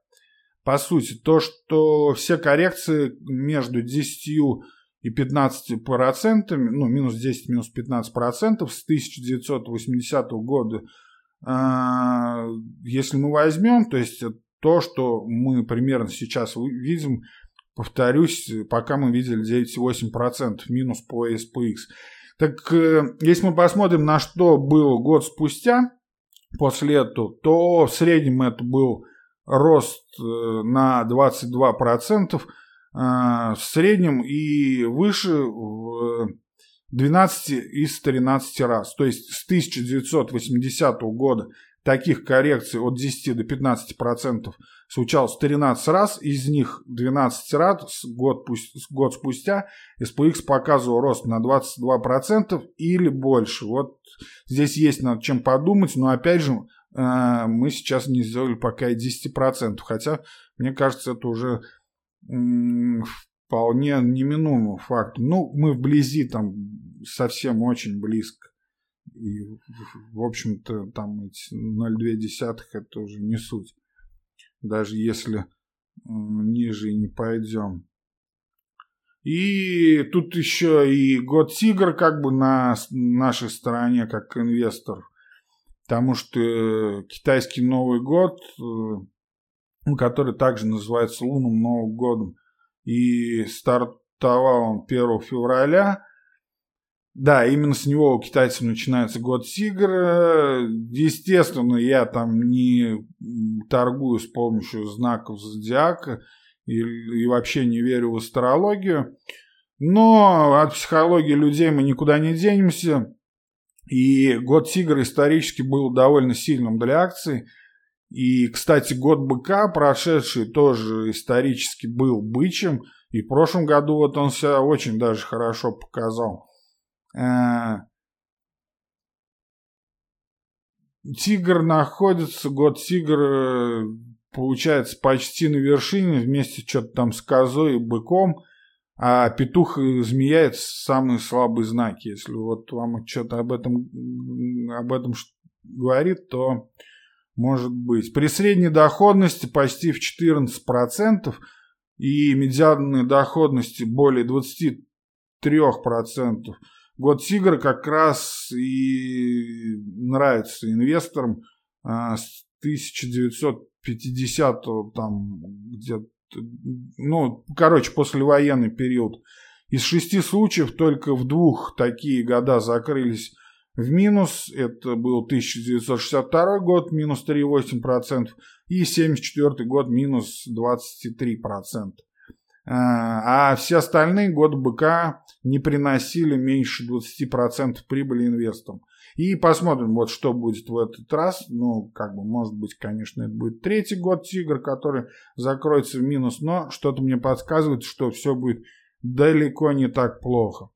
по сути, то, что все коррекции между 10 и 15 процентами, ну, минус 10, минус 15 процентов с 1980 года, если мы возьмем, то есть то, что мы примерно сейчас видим, повторюсь, пока мы видели 9,8% минус по SPX. Так э, если мы посмотрим, на что было год спустя после этого, то в среднем это был рост э, на 22%, э, в среднем и выше 12 из 13 раз. То есть с 1980 года таких коррекций от 10 до 15 процентов случалось 13 раз, из них 12 раз год, год спустя SPX показывал рост на 22 процентов или больше. Вот здесь есть над чем подумать, но опять же э, мы сейчас не сделали пока и 10 процентов, хотя мне кажется это уже вполне неминуемый факт. Ну, мы вблизи там совсем очень близко. И, в общем-то, там эти 0,2 это уже не суть. Даже если ниже и не пойдем. И тут еще и год Тигр как бы на нашей стороне, как инвестор. Потому что китайский Новый год, э, который также называется лунным Новым годом, и стартовал он 1 февраля, да, именно с него у китайцев начинается год тигра. Естественно, я там не торгую с помощью знаков зодиака и, и вообще не верю в астрологию. Но от психологии людей мы никуда не денемся. И год тигра исторически был довольно сильным для акций. И, кстати, год быка, прошедший, тоже исторически был бычьим. И в прошлом году вот он себя очень даже хорошо показал. Э, тигр находится, год тигр э, получается почти на вершине, вместе что-то там с козой и быком, а петух и змея это самые слабые знаки. Если вот вам что-то об этом, об этом говорит, то может быть. При средней доходности почти в 14% и медианной доходности более 23%. Год Тигра как раз и нравится инвесторам а, с 1950 там где-то, ну, короче, послевоенный период. Из шести случаев только в двух такие года закрылись в минус. Это был 1962 год, минус 3,8%, и 1974 год, минус 23%. А, а все остальные годы быка не приносили меньше 20% прибыли инвесторам. И посмотрим, вот что будет в этот раз. Ну, как бы, может быть, конечно, это будет третий год Тигр, который закроется в минус, но что-то мне подсказывает, что все будет далеко не так плохо.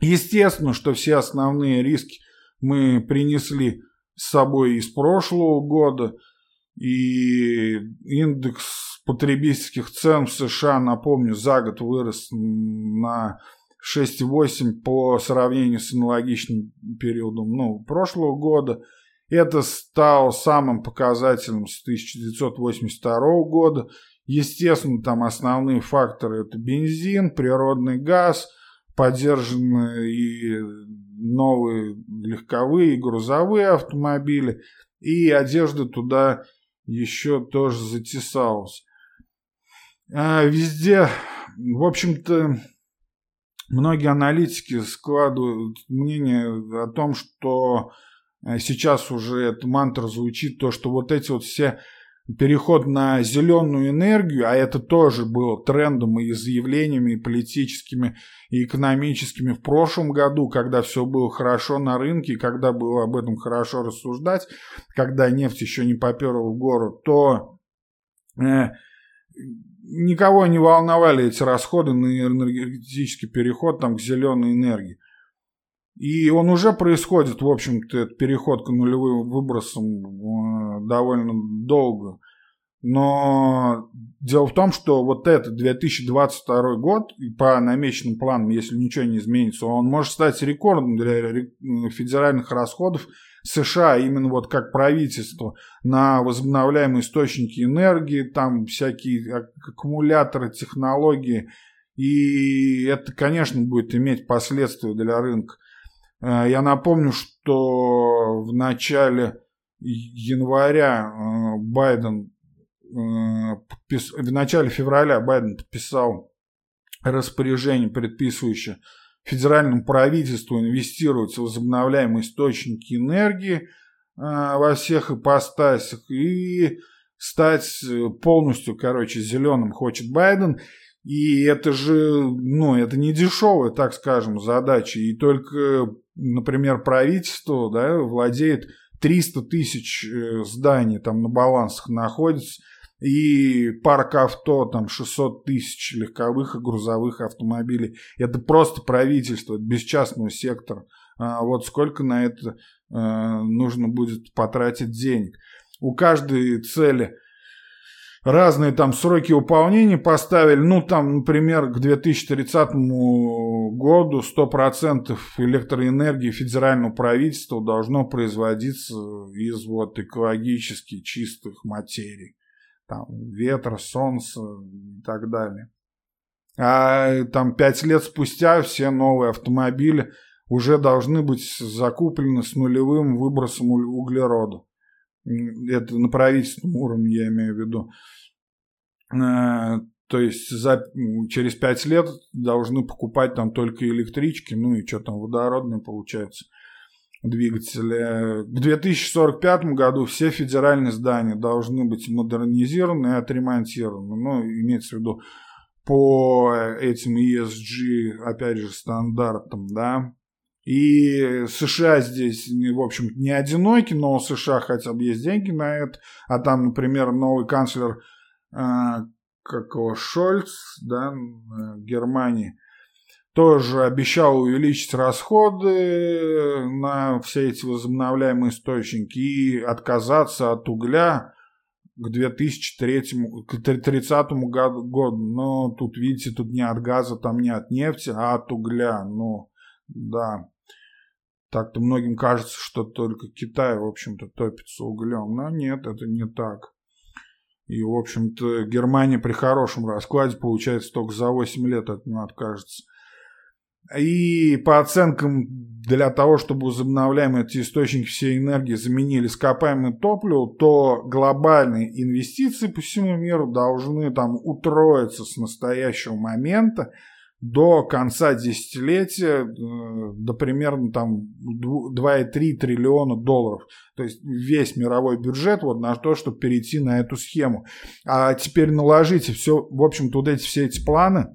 Естественно, что все основные риски мы принесли с собой из прошлого года, и индекс потребительских цен в США, напомню, за год вырос на 6,8 по сравнению с аналогичным периодом ну, прошлого года. Это стало самым показательным с 1982 года. Естественно, там основные факторы это бензин, природный газ, поддержанные и новые легковые и грузовые автомобили, и одежда туда еще тоже затесалась. А, везде, в общем-то, многие аналитики складывают мнение о том, что э, сейчас уже эта мантра звучит, то, что вот эти вот все переход на зеленую энергию, а это тоже было трендом и заявлениями и политическими, и экономическими в прошлом году, когда все было хорошо на рынке, когда было об этом хорошо рассуждать, когда нефть еще не поперла в гору, то э, никого не волновали эти расходы на энергетический переход там, к зеленой энергии. И он уже происходит, в общем-то, этот переход к нулевым выбросам э, довольно долго. Но дело в том, что вот этот 2022 год, по намеченным планам, если ничего не изменится, он может стать рекордом для федеральных расходов США, именно вот как правительство, на возобновляемые источники энергии, там всякие аккумуляторы, технологии. И это, конечно, будет иметь последствия для рынка. Э, я напомню, что в начале января э, Байден Э, подпис... в начале февраля Байден подписал распоряжение, предписывающее федеральному правительству инвестировать в возобновляемые источники энергии во всех ипостасях и стать полностью, короче, зеленым хочет Байден. И это же, ну, это не дешевая, так скажем, задача. И только, например, правительство, да, владеет 300 тысяч э, зданий там на балансах находится и парк авто, там 600 тысяч легковых и грузовых автомобилей. Это просто правительство, это без частного сектора. А вот сколько на это а, нужно будет потратить денег. У каждой цели разные там сроки выполнения поставили. Ну, там, например, к 2030 году 100% электроэнергии федерального правительства должно производиться из вот экологически чистых материй там, ветра, солнца и так далее. А там пять лет спустя все новые автомобили уже должны быть закуплены с нулевым выбросом углерода. Это на правительственном уровне я имею в виду. Э, то есть за, через пять лет должны покупать там только электрички, ну и что там, водородные получается двигателя. К 2045 году все федеральные здания должны быть модернизированы и отремонтированы. Ну, имеется в виду по этим ESG, опять же, стандартам, да. И США здесь, в общем не одиноки, но США хотя бы есть деньги на это. А там, например, новый канцлер, э, как его, Шольц, да, э, Германии, тоже обещал увеличить расходы на все эти возобновляемые источники и отказаться от угля к 2030 году. Но тут, видите, тут не от газа, там не от нефти, а от угля. Ну, да. Так-то многим кажется, что только Китай, в общем-то, топится углем. Но нет, это не так. И, в общем-то, Германия при хорошем раскладе, получается, только за 8 лет от него откажется. И по оценкам, для того, чтобы возобновляемые эти источники всей энергии заменили ископаемое топливо, то глобальные инвестиции по всему миру должны там утроиться с настоящего момента до конца десятилетия э, до примерно там 2,3 триллиона долларов. То есть весь мировой бюджет вот на то, чтобы перейти на эту схему. А теперь наложите все, в общем-то, вот эти все эти планы,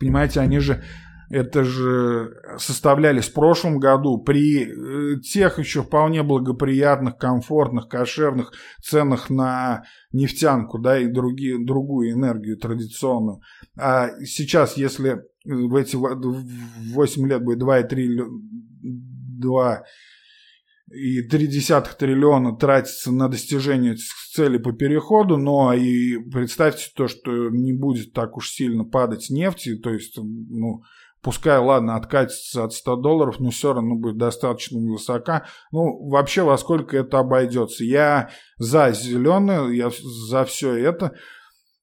понимаете, они же это же составлялись в прошлом году при э, тех еще вполне благоприятных, комфортных, кошерных ценах на нефтянку, да, и другие, другую энергию традиционную. А сейчас, если в эти 8 лет будет 2,3 2 и 3 триллиона тратится на достижение цели по переходу, но и представьте то, что не будет так уж сильно падать нефти, то есть, ну, Пускай, ладно, откатится от 100 долларов, но все равно будет достаточно высока. Ну, вообще, во сколько это обойдется? Я за зеленое, я за все это,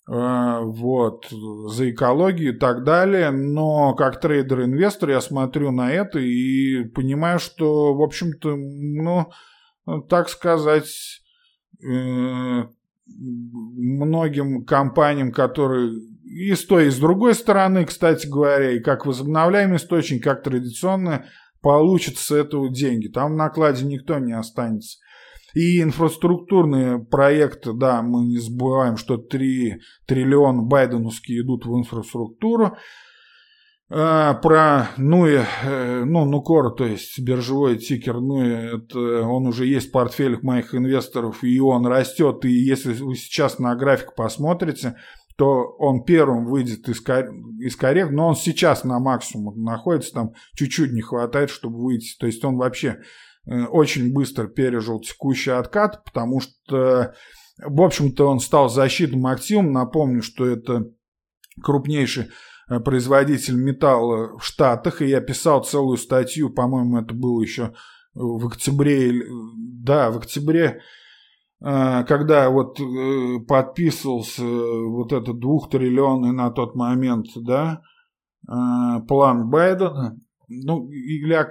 э, вот, за экологию и так далее. Но как трейдер-инвестор я смотрю на это и понимаю, что, в общем-то, ну, так сказать, э, многим компаниям, которые и с той, и с другой стороны, кстати говоря, и как возобновляемый источник, как традиционно, получат с этого деньги. Там в накладе никто не останется. И инфраструктурные проекты, да, мы не забываем, что 3 триллиона байденовские идут в инфраструктуру. А, про Нуи, э, ну, Нукор, то есть биржевой тикер Нуи, это он уже есть в портфелях моих инвесторов, и он растет. И если вы сейчас на график посмотрите, то он первым выйдет из, из коррект, но он сейчас на максимум находится, там чуть-чуть не хватает, чтобы выйти. То есть он вообще э, очень быстро пережил текущий откат, потому что В общем-то, он стал защитным активом. Напомню, что это крупнейший э, производитель металла в Штатах, и я писал целую статью, по-моему, это было еще в октябре, да, в октябре, э, когда вот э, подписывался вот этот двухтриллионный на тот момент, да, план Байдена, ну, или,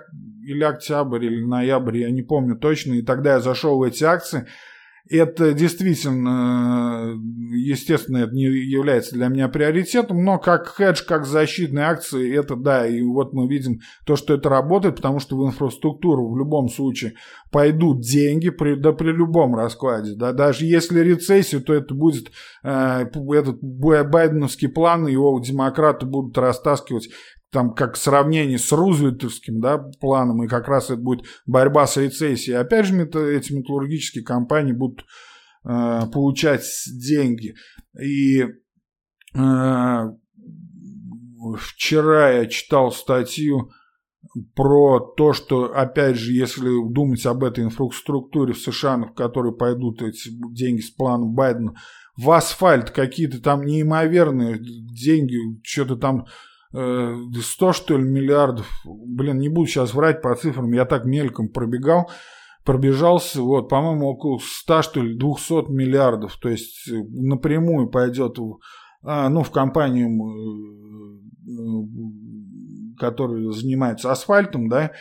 или октябрь, или ноябрь, я не помню точно, и тогда я зашел в эти акции, это действительно, естественно, это не является для меня приоритетом, но как хедж, как защитные акции, это да, и вот мы видим то, что это работает, потому что в инфраструктуру в любом случае пойдут деньги при, да при любом раскладе, да, даже если рецессия, то это будет э, этот байденовский план, его демократы будут растаскивать там как сравнение с Рузвельтовским да, планом, и как раз это будет борьба с рецессией. Опять же, эти металлургические компании будут э, получать деньги. И э, вчера я читал статью про то, что, опять же, если думать об этой инфраструктуре в США, в которой пойдут эти деньги с планом Байдена, в асфальт какие-то там неимоверные деньги, что-то там 100, э, что ли, миллиардов. Блин, не буду сейчас врать по цифрам, я так мельком пробегал, пробежался, вот, по-моему, около 100, что ли, 200 миллиардов. То есть э, напрямую пойдет в, а, ну, в компанию, э, которая занимается асфальтом, да,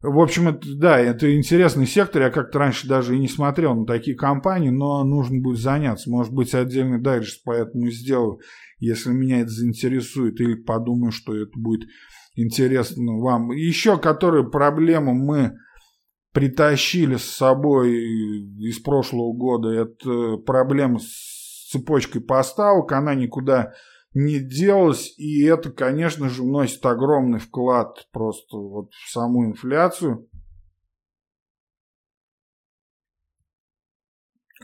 в общем, это, да, это интересный сектор. Я как-то раньше даже и не смотрел на такие компании, но нужно будет заняться. Может быть, отдельный дайджест поэтому сделаю если меня это заинтересует, или подумаю, что это будет интересно вам. Еще которые проблемы мы притащили с собой из прошлого года, это проблема с цепочкой поставок, она никуда не делась, и это, конечно же, вносит огромный вклад просто вот в саму инфляцию.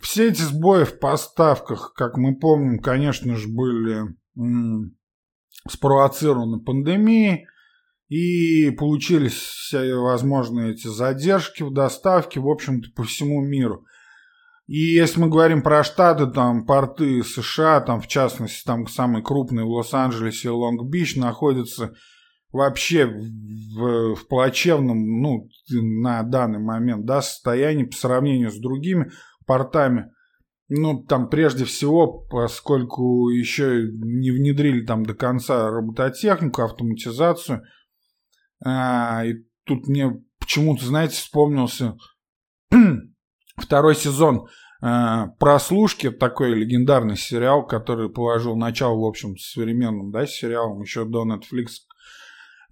Все эти сбои в поставках, как мы помним, конечно же, были спровоцированы пандемией, и получились все возможные эти задержки в доставке, в общем-то, по всему миру. И если мы говорим про штаты, там, порты США, там, в частности, там, самый крупный в Лос-Анджелесе Лонг-Бич находятся вообще в, в плачевном, ну, на данный момент, да, состоянии по сравнению с другими портами. Ну, там прежде всего, поскольку еще не внедрили там до конца робототехнику, автоматизацию, а, и тут мне почему-то, знаете, вспомнился <clears throat> второй сезон а, прослушки, такой легендарный сериал, который положил начало, в общем, современным, да, сериалом еще до Netflix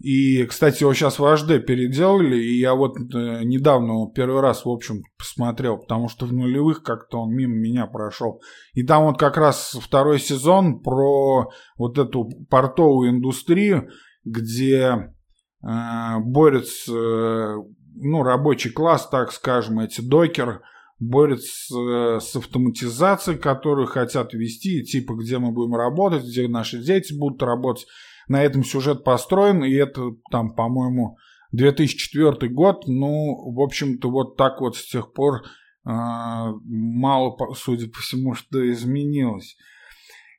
и, кстати, его сейчас в HD переделали, и я вот э, недавно первый раз, в общем, посмотрел, потому что в нулевых как-то он мимо меня прошел. И там вот как раз второй сезон про вот эту портовую индустрию, где э, борется, э, ну, рабочий класс, так скажем, эти докеры, борются э, с автоматизацией, которую хотят ввести, типа, где мы будем работать, где наши дети будут работать на этом сюжет построен, и это там, по-моему, 2004 год, ну, в общем-то, вот так вот с тех пор э, мало, судя по всему, что изменилось.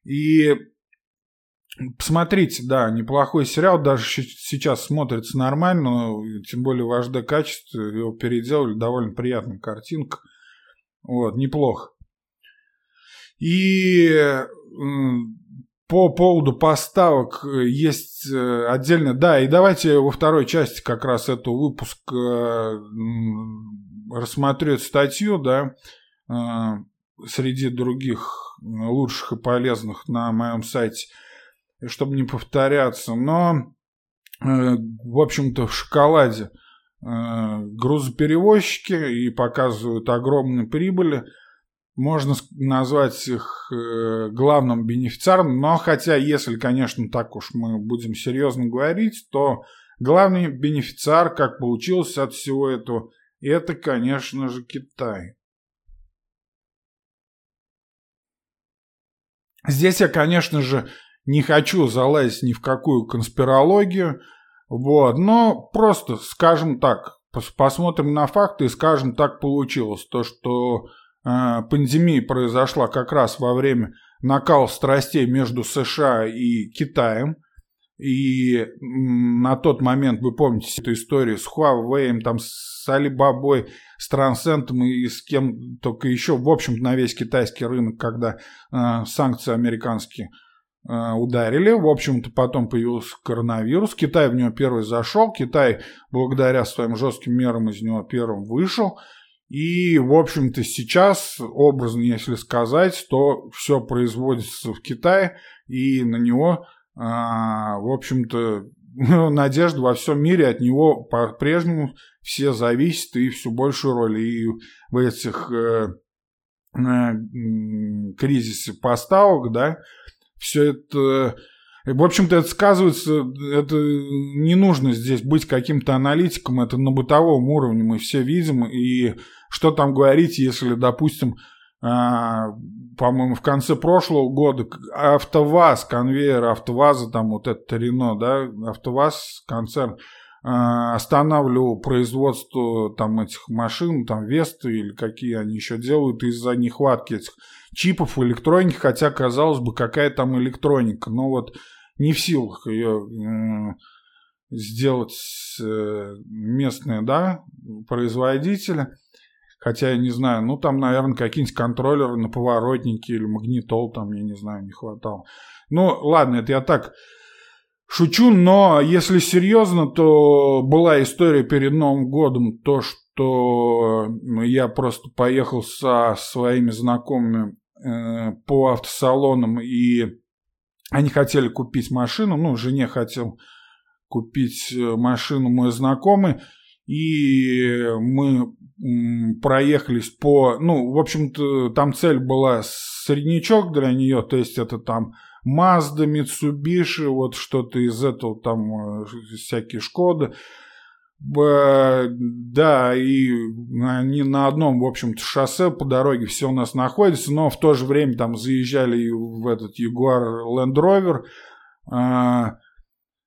И Посмотрите, да, неплохой сериал, даже сейчас смотрится нормально, тем более в HD качестве, его переделали, довольно приятная картинка, вот, неплохо. И по поводу поставок э, есть э, отдельно, да, и давайте во второй части как раз эту выпуск э, рассмотрю эту статью, да, среди других лучших и полезных на моем сайте, чтобы не повторяться, но, в общем-то, в шоколаде грузоперевозчики и показывают огромные прибыли – можно назвать их э, главным бенефициаром, но хотя, если, конечно, так уж мы будем серьезно говорить, то главный бенефициар, как получилось от всего этого, это, конечно же, Китай. Здесь я, конечно же, не хочу залазить ни в какую конспирологию, вот, но просто, скажем так, посмотрим на факты и скажем, так получилось. То, что пандемия произошла как раз во время накала страстей между США и Китаем. И на тот момент, вы помните эту историю с Huawei, там, с Alibaba, с Transcend и с кем только еще, в общем на весь китайский рынок, когда э, санкции американские э, ударили. В общем-то, потом появился коронавирус. Китай в него первый зашел. Китай, благодаря своим жестким мерам, из него первым вышел. И, в общем-то, сейчас, образно если сказать, то все производится в Китае, и на него а, в общем-то, <laughs> надежда во всем мире от него по-прежнему все зависят и всю большую роль. И в этих э, кризисе поставок, да, все это... В общем-то, это сказывается, это не нужно здесь быть каким-то аналитиком, это на бытовом уровне мы все видим, и что там говорить, если, допустим, а, по-моему, в конце прошлого года АвтоВАЗ, конвейер АвтоВАЗа, там вот это Рено, да, АвтоВАЗ, концерн, а, останавливал производство там этих машин, там Весты или какие они еще делают из-за нехватки этих чипов электроники, хотя, казалось бы, какая там электроника, но вот не в силах ее сделать э, местные, да, производители. Хотя я не знаю, ну там, наверное, какие-нибудь контроллеры на поворотнике или магнитол там, я не знаю, не хватало. Ну, ладно, это я так шучу, но если серьезно, то была история перед Новым годом, то, что я просто поехал со своими знакомыми по автосалонам, и они хотели купить машину, ну, жене хотел купить э, машину мой знакомый, и мы проехались по... Ну, в общем-то, там цель была среднячок для нее, то есть это там Mazda, Mitsubishi, вот что-то из этого там э, всякие Шкоды. Да, и они на одном, в общем-то, шоссе по дороге все у нас находится, но в то же время там заезжали в этот Jaguar Land Rover, а,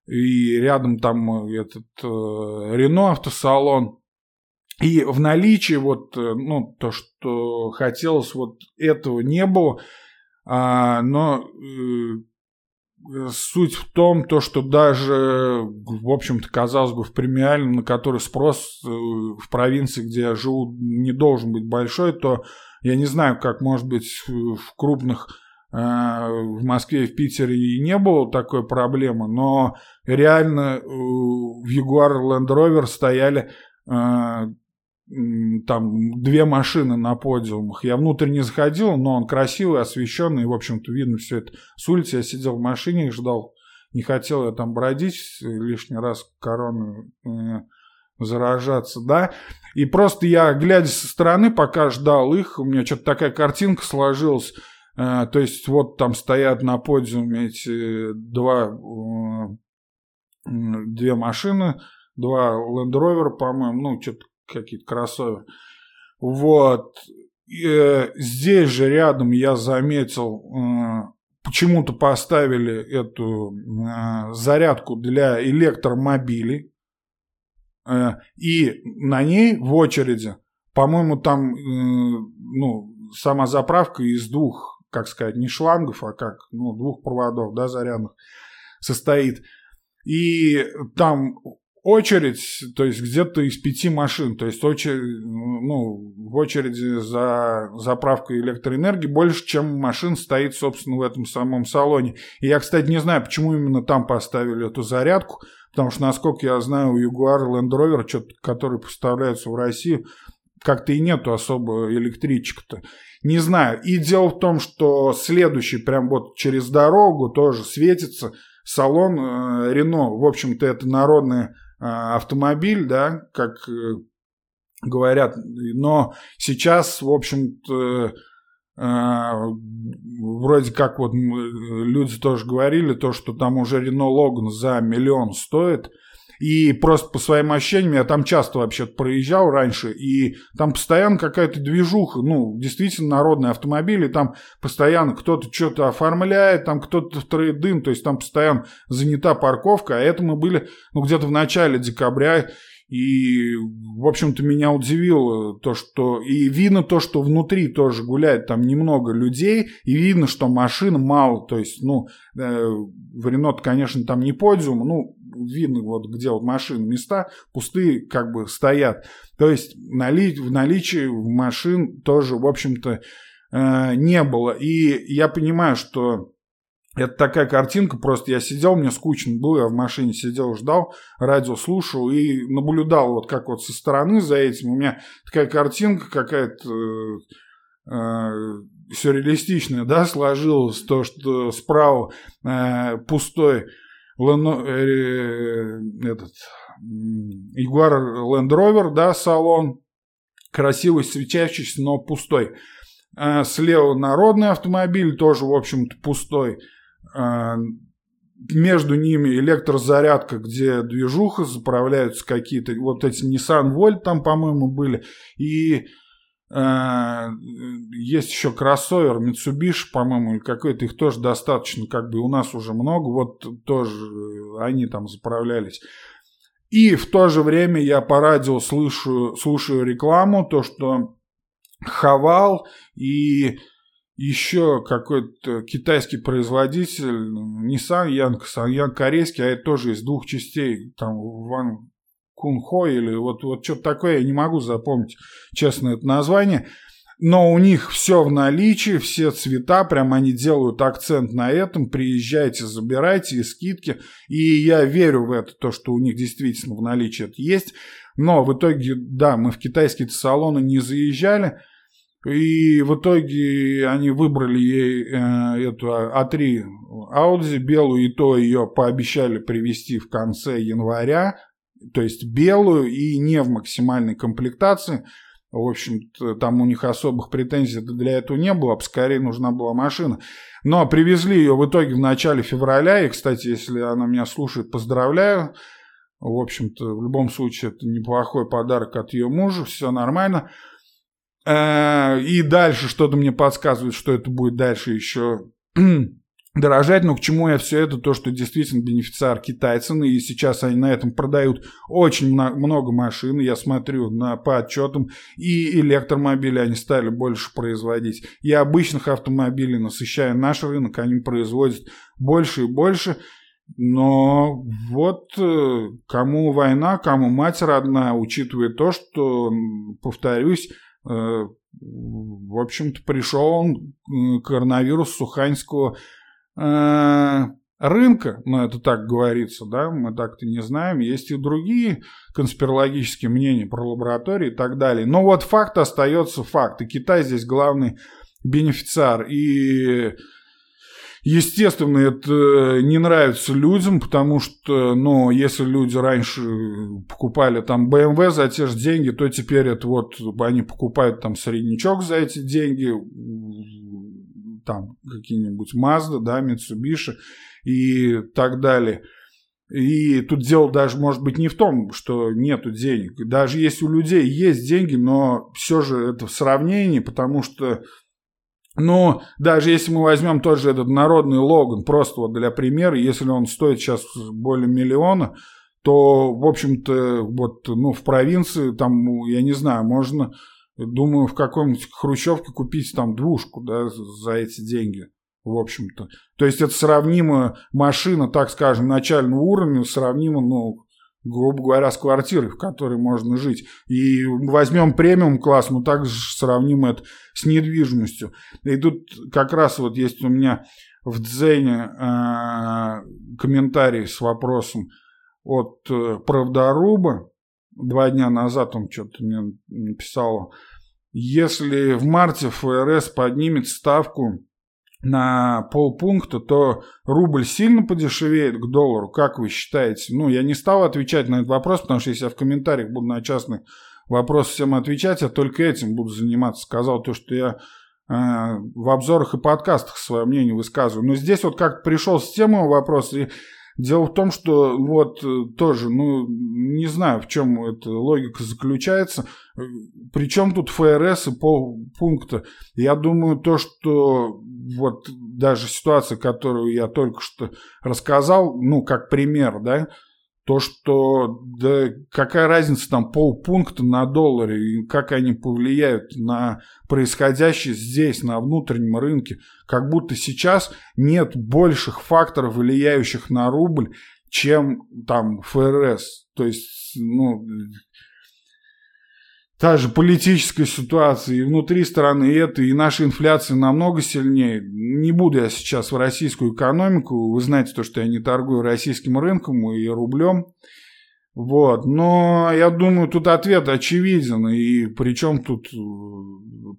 и рядом там этот Рено автосалон. И в наличии вот, э, ну, то, что хотелось, вот этого не было. А, но э, суть в том, то, что даже, в общем-то, казалось бы, в премиальном, на который спрос э, в провинции, где я живу, не должен быть большой, то я не знаю, как, может быть, в крупных э, в Москве и в Питере и не было такой проблемы, но реально в Jaguar Land Rover стояли там две машины на подиумах. Я внутрь не заходил, но он красивый, освещенный, и, в общем-то, видно все это с улицы. Я сидел в машине и ждал. Не хотел я там бродить лишний раз корону э, заражаться, да. И просто я, глядя со стороны, пока ждал их, у меня что-то такая картинка сложилась. Э, то есть вот там стоят на подиуме эти два, э, две машины, два Land Rover, по-моему, ну, что-то какие-то кроссоверы. Вот. И, э, здесь же рядом я заметил, э, почему-то поставили эту э, зарядку для электромобилей. И на ней в очереди, по-моему, там ну, сама заправка из двух, как сказать, не шлангов, а как, ну, двух проводов, да, зарядных состоит. И там очередь, то есть где-то из пяти машин, то есть очередь, ну, в очереди за заправкой электроэнергии больше, чем машин стоит, собственно, в этом самом салоне. И я, кстати, не знаю, почему именно там поставили эту зарядку, потому что, насколько я знаю, у Jaguar Land Rover, которые поставляются в Россию, как-то и нету особо электричек-то. Не знаю. И дело в том, что следующий, прям вот через дорогу тоже светится салон э, Рено. В общем-то, это народная автомобиль, да, как э, говорят, но сейчас, в общем-то, а, вроде как вот люди тоже говорили, то, что там уже Рено Логан за миллион стоит – и просто по своим ощущениям, я там часто вообще проезжал раньше, и там постоянно какая-то движуха, ну, действительно народные автомобили, там постоянно кто-то что-то оформляет, там кто-то в трейдин, то есть там постоянно занята парковка, а это мы были, ну, где-то в начале декабря, И, в общем-то, меня удивило то, что... И видно то, что внутри тоже гуляет там немного людей, и видно, что машин мало. То есть, ну, э, в Рено, конечно, там не подиум, ну, видно вот где вот машины места пустые как бы стоят. То есть нали... в наличии машин тоже, в общем-то, э, не было. И я понимаю, что это такая картинка, просто я сидел, мне скучно было, я в машине сидел, ждал, радио слушал и наблюдал вот как вот со стороны за этим. У меня такая картинка какая-то э, э, сюрреалистичная, да, сложилась, то, что справа э, пустой Лено, э, этот Ягуар Land Rover, да, салон, красивый, светящийся, но пустой. Э, слева народный автомобиль, тоже, в общем-то, пустой. А, между ними электрозарядка, где движуха, заправляются какие-то, вот эти Nissan Volt там, по-моему, были, и э, есть еще кроссовер Mitsubishi, по-моему, какой-то, их тоже достаточно, как бы у нас уже много, вот тоже они там заправлялись. И в то же время я по радио слышу, слушаю рекламу, то, что Хавал и еще какой-то китайский производитель, Nissan Yang, Yang корейский, а это тоже из двух частей, там Ван Кунхо или вот, вот что-то такое, я не могу запомнить, честно, это название. Но у них все в наличии, все цвета, прям они делают акцент на этом. Приезжайте, забирайте и скидки. И я верю в это, то, что у них действительно в наличии это есть. Но в итоге, да, мы в китайские салоны не заезжали. И в итоге они выбрали ей э, эту А3 Audi белую, и то ее пообещали привезти в конце января, то есть белую и не в максимальной комплектации. В общем-то, там у них особых претензий для этого не было, а скорее нужна была машина. Но привезли ее в итоге в начале февраля, и, кстати, если она меня слушает, поздравляю. В общем-то, в любом случае, это неплохой подарок от ее мужа, все нормально. Э, и дальше что-то мне подсказывает, что это будет дальше еще дорожать, но к чему я все это, то, что действительно бенефициар китайцы, ну и сейчас они на этом продают очень много машин, я смотрю на, по отчетам, и электромобили они стали больше производить, и обычных автомобилей, насыщая наш рынок, они производят больше и больше, но вот э, кому война, кому мать родная, учитывая то, что, повторюсь, Э, в общем-то, пришел он коронавирус Суханьского э, рынка, ну это так говорится, да, мы так-то не знаем, есть и другие конспирологические мнения про лаборатории и так далее. Но вот факт остается факт, и Китай здесь главный бенефициар, и Естественно, это не нравится людям, потому что, ну, если люди раньше покупали там BMW за те же деньги, то теперь это вот они покупают там среднячок за эти деньги, там какие-нибудь Mazda, да, Mitsubishi и так далее. И тут дело даже может быть не в том, что нету денег. Даже если у людей есть деньги, но все же это в сравнении, потому что но даже если мы возьмем тот же этот народный Логан, просто вот для примера, если он стоит сейчас более миллиона, то, в общем-то, вот, ну, в провинции, там, я не знаю, можно, думаю, в какой-нибудь хрущевке купить там двушку, да, за эти деньги, в общем-то. То есть это сравнимо машина, так скажем, начального уровня, сравнимо, ну, грубо говоря, с квартирой, в которой можно жить. И возьмем премиум класс, ну также сравним это с недвижимостью. И тут как раз вот есть у меня в Дзене э, комментарий с вопросом от э, Правдоруба. Два дня назад он что-то мне написал. Если в марте ФРС поднимет ставку на полпункта, то рубль сильно подешевеет к доллару. Как вы считаете? Ну, я не стал отвечать на этот вопрос, потому что если я в комментариях буду на частный вопрос всем отвечать, я только этим буду заниматься. Сказал то, что я э, в обзорах и подкастах свое мнение высказываю. Но здесь вот как пришел с темой вопрос, и Дело в том, что вот э, тоже, ну, не знаю, в чем эта логика заключается. Причем тут ФРС и полпункта. Я думаю, то, что вот даже ситуация, которую я только что рассказал, ну, как пример, да, То, что да какая разница там полпункта на долларе, и как они повлияют на происходящее здесь, на внутреннем рынке. Как будто сейчас нет больших факторов, влияющих на рубль, чем там ФРС. То есть, ну, та же политическая ситуация и внутри страны и это, и наша инфляция намного сильнее. Не буду я сейчас в российскую экономику, вы знаете то, что я не торгую российским рынком и рублем. Вот, но я думаю, тут ответ очевиден, и причем тут э,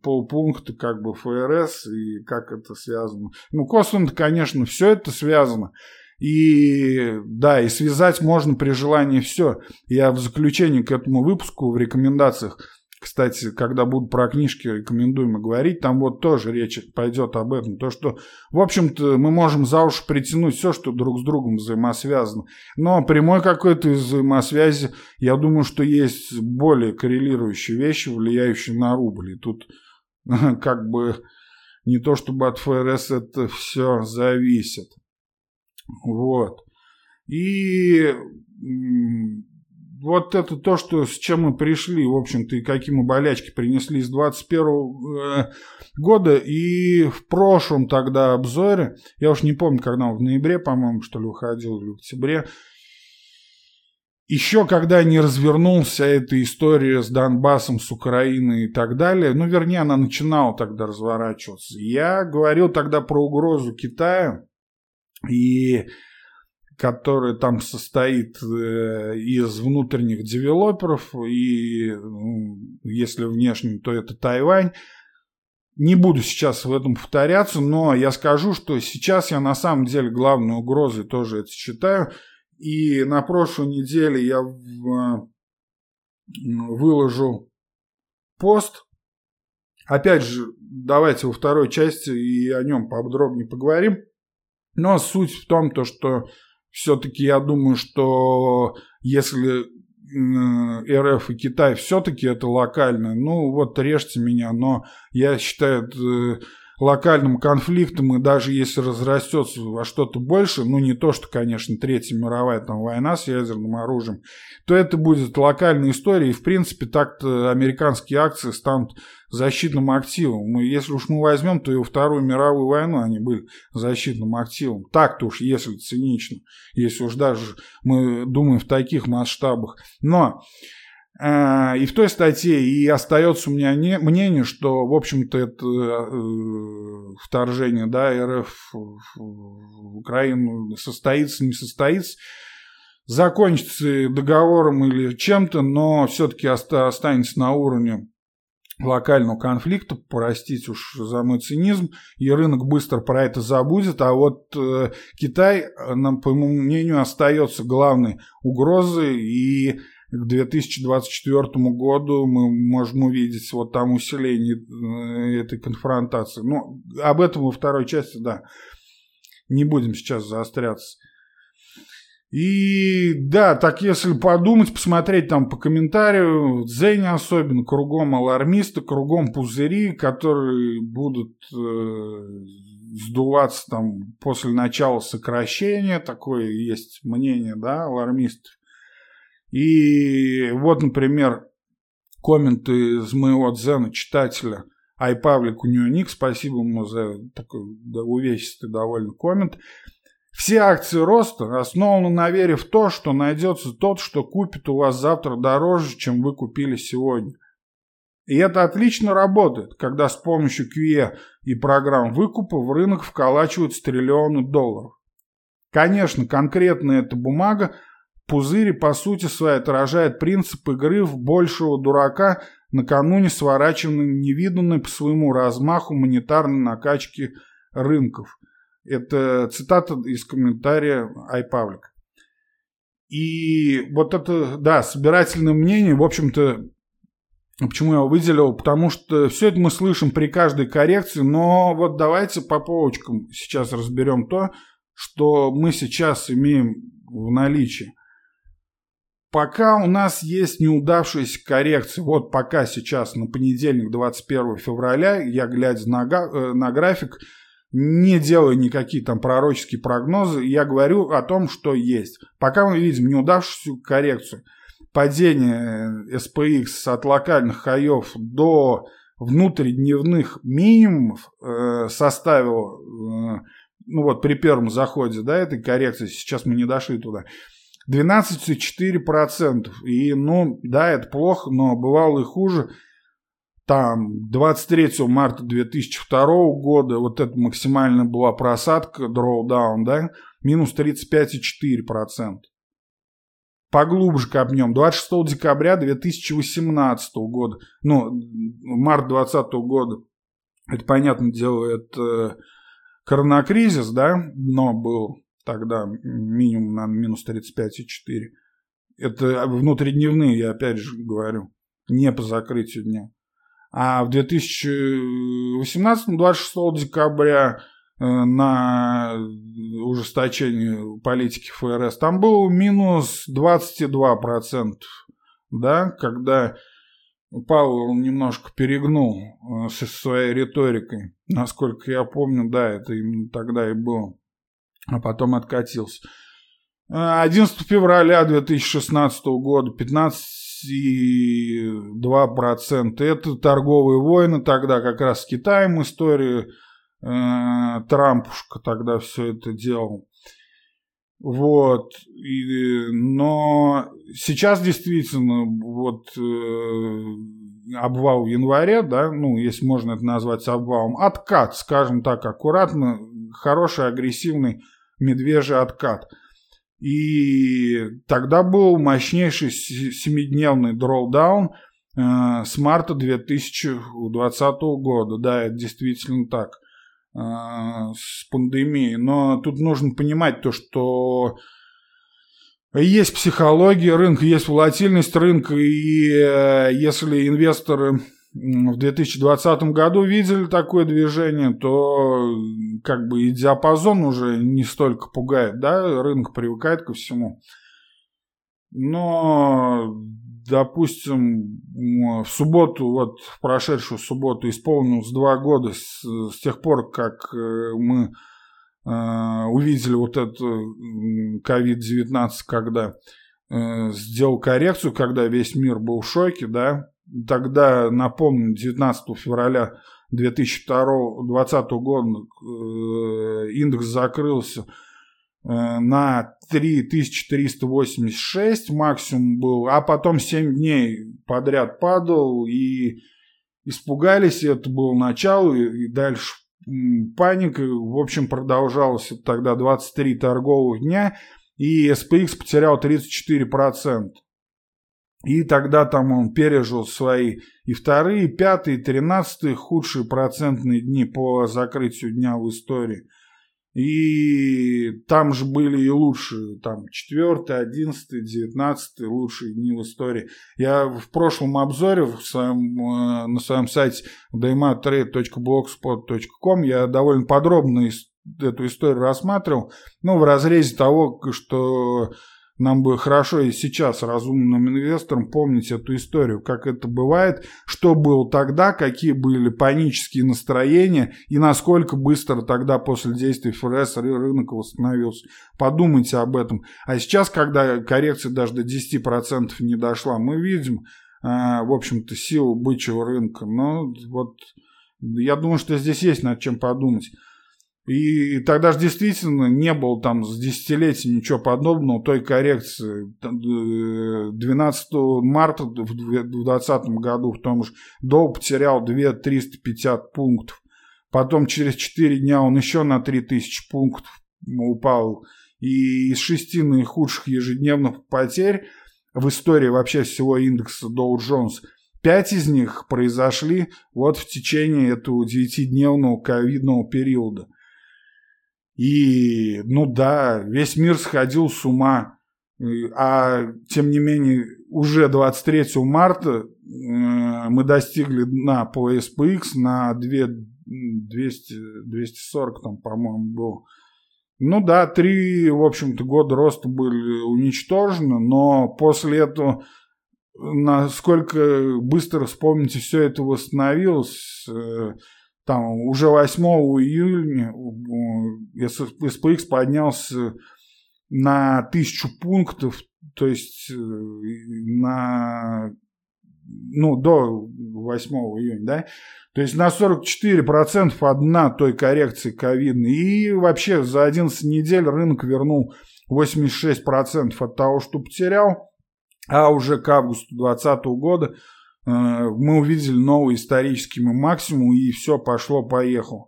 полпункта как бы ФРС, и как это связано. Ну, косвенно, конечно, все это связано. И да, и связать можно при желании все. Я в заключении к этому выпуску в рекомендациях, кстати, когда буду про книжки рекомендуемо говорить, там вот тоже речь пойдет об этом. То, что, в общем-то, мы можем за уши притянуть все, что друг с другом взаимосвязано. Но прямой какой-то взаимосвязи, я думаю, что есть более коррелирующие вещи, влияющие на рубль. И тут <laughs> как бы не то, чтобы от ФРС это все зависит. Вот. И вот это то, что, с чем мы пришли, в общем-то, и какие мы болячки принесли с 21 э, года. И в прошлом тогда обзоре, я уж не помню, когда он в ноябре, по-моему, что ли, выходил, или в октябре, еще когда не развернулся эта история с Донбассом, с Украиной и так далее, ну, вернее, она начинала тогда разворачиваться. Я говорил тогда про угрозу Китая, и который там состоит э, из внутренних девелоперов, и если внешний, то это Тайвань. Не буду сейчас в этом повторяться, но я скажу, что сейчас я на самом деле главной угрозой тоже это считаю. И на прошлой неделе я в, выложу пост. Опять же, давайте во второй части и о нем подробнее поговорим. Но суть в том, то, что все-таки я думаю, что если РФ и Китай все-таки это локально, ну вот режьте меня, но я считаю это локальным конфликтом, и даже если разрастется во что-то больше, ну не то, что, конечно, Третья мировая там война с ядерным оружием, то это будет локальная история, и в принципе так-то американские акции станут защитным активом. Мы, если уж мы возьмем, то и Вторую мировую войну они были защитным активом. Так-то уж, если цинично, если уж даже мы думаем в таких масштабах. Но и в той статье и остается у меня не, мнение, что, в общем-то, это э, вторжение да, РФ в Украину состоится, не состоится, закончится договором или чем-то, но все-таки оста- останется на уровне локального конфликта, простите уж за мой цинизм, и рынок быстро про это забудет, а вот э, Китай, нам, по моему мнению, остается главной угрозой, и к 2024 году мы можем увидеть вот там усиление э, этой конфронтации. Ну, об этом во второй части, да. Не будем сейчас заостряться. И да, так если подумать, посмотреть там по комментарию, Дзене особенно, кругом алармисты, кругом пузыри, которые будут э, сдуваться там после начала сокращения, такое есть мнение, да, алармистов. И вот, например, комменты из моего дзена читателя iPavlik у него ник, спасибо ему за такой да, увесистый довольно коммент. Все акции роста основаны на вере в то, что найдется тот, что купит у вас завтра дороже, чем вы купили сегодня. И это отлично работает, когда с помощью QE и программ выкупа в рынок вколачивают триллионы долларов. Конечно, конкретно эта бумага Пузырь, по сути своей, отражает принцип игры в большего дурака накануне сворачиванной невиданной по своему размаху монетарной накачки рынков. Это цитата из комментария iPublic. И вот это, да, собирательное мнение, в общем-то, почему я его выделил, потому что все это мы слышим при каждой коррекции, но вот давайте по полочкам сейчас разберем то, что мы сейчас имеем в наличии пока у нас есть неудавшаяся коррекция, вот пока сейчас на понедельник 21 февраля, я глядя на, э, на график, не делаю никакие там пророческие прогнозы, я говорю о том, что есть. Пока мы видим неудавшуюся коррекцию, падение SPX от локальных хаев до внутридневных минимумов э, составило, э, ну вот при первом заходе, да, этой коррекции, сейчас мы не дошли туда, 12,4%. И, ну, да, это плохо, но бывало и хуже – там 23 марта 2002 года вот это максимально была просадка, drawdown, да, минус 35,4%. Поглубже копнем. 26 декабря 2018 года, ну, март 2020 года, это, понятное дело, это коронакризис, да, но был тогда минимум на минус 35,4. Это внутридневные, я опять же говорю, не по закрытию дня. А в 2018 26 декабря э, на ужесточение политики ФРС, там был минус 22%, да, когда Пауэлл немножко перегнул э, со своей риторикой. Насколько я помню, да, это именно тогда и было. А потом откатился. 11 февраля 2016 года 15 2%. Это торговые войны тогда как раз с Китаем история. Э, Трампушка тогда все это делал. Вот. И, но сейчас действительно вот э, обвал в январе, да, ну, если можно это назвать обвалом, откат, скажем так, аккуратно, хороший, агрессивный медвежий откат – и тогда был мощнейший семидневный дроудаун э, с марта 2020 года. Да, это действительно так э, с пандемией. Но тут нужно понимать то, что есть психология рынка, есть волатильность рынка, и э, если инвесторы в 2020 году видели такое движение, то как бы и диапазон уже не столько пугает, да, рынок привыкает ко всему. Но, допустим, в субботу, вот в прошедшую субботу исполнилось два года с, с тех пор, как э, мы э, увидели вот эту COVID-19, когда э, сделал коррекцию, когда весь мир был в шоке, да, тогда, напомню, 19 февраля 2020 года э, индекс закрылся э, на 3386 максимум был, а потом 7 дней подряд падал и испугались, это было начало, и дальше паника, в общем, продолжалась тогда 23 торговых дня, и SPX потерял 34%. И тогда там он пережил свои и вторые, и пятые, и тринадцатые худшие процентные дни по закрытию дня в истории. И там же были и лучшие, там четвертый, одиннадцатый, девятнадцатый лучшие дни в истории. Я в прошлом обзоре в своем, э, на своем сайте daymatrade.blogspot.com я довольно подробно эту историю рассматривал, ну, в разрезе того, что нам бы хорошо и сейчас разумным инвесторам помнить эту историю, как это бывает, что было тогда, какие были панические настроения и насколько быстро тогда после действий ФРС рынок восстановился. Подумайте об этом. А сейчас, когда коррекция даже до 10% не дошла, мы видим, а, в общем-то, силу бычьего рынка. Но вот я думаю, что здесь есть над чем подумать. И тогда же действительно не было там с десятилетия ничего подобного той коррекции. 12 э, марта в 2020 году в том же долг потерял 2350 пунктов. Потом через 4 дня он еще на 3000 пунктов упал. И из шести наихудших ежедневных потерь в истории вообще всего индекса Dow Jones Пять из них произошли вот в течение этого девятидневного ковидного периода. И, ну да, весь мир сходил с ума. А тем не менее, уже 23 марта э, мы достигли на по SPX на 2, 200, 240, там, по-моему, был. Ну да, три, в общем-то, года роста были уничтожены, но после этого, насколько быстро, вспомните, все это восстановилось, э, там уже 8 июня SPX поднялся на тысячу пунктов, то есть э, на ну, до 8 июня, да, то есть на 44% одна той коррекции ковидной. И вообще за 11 недель рынок вернул 86% от того, что потерял. А уже к августу 2020 года э, мы увидели новый исторический максимум, и все пошло-поехало.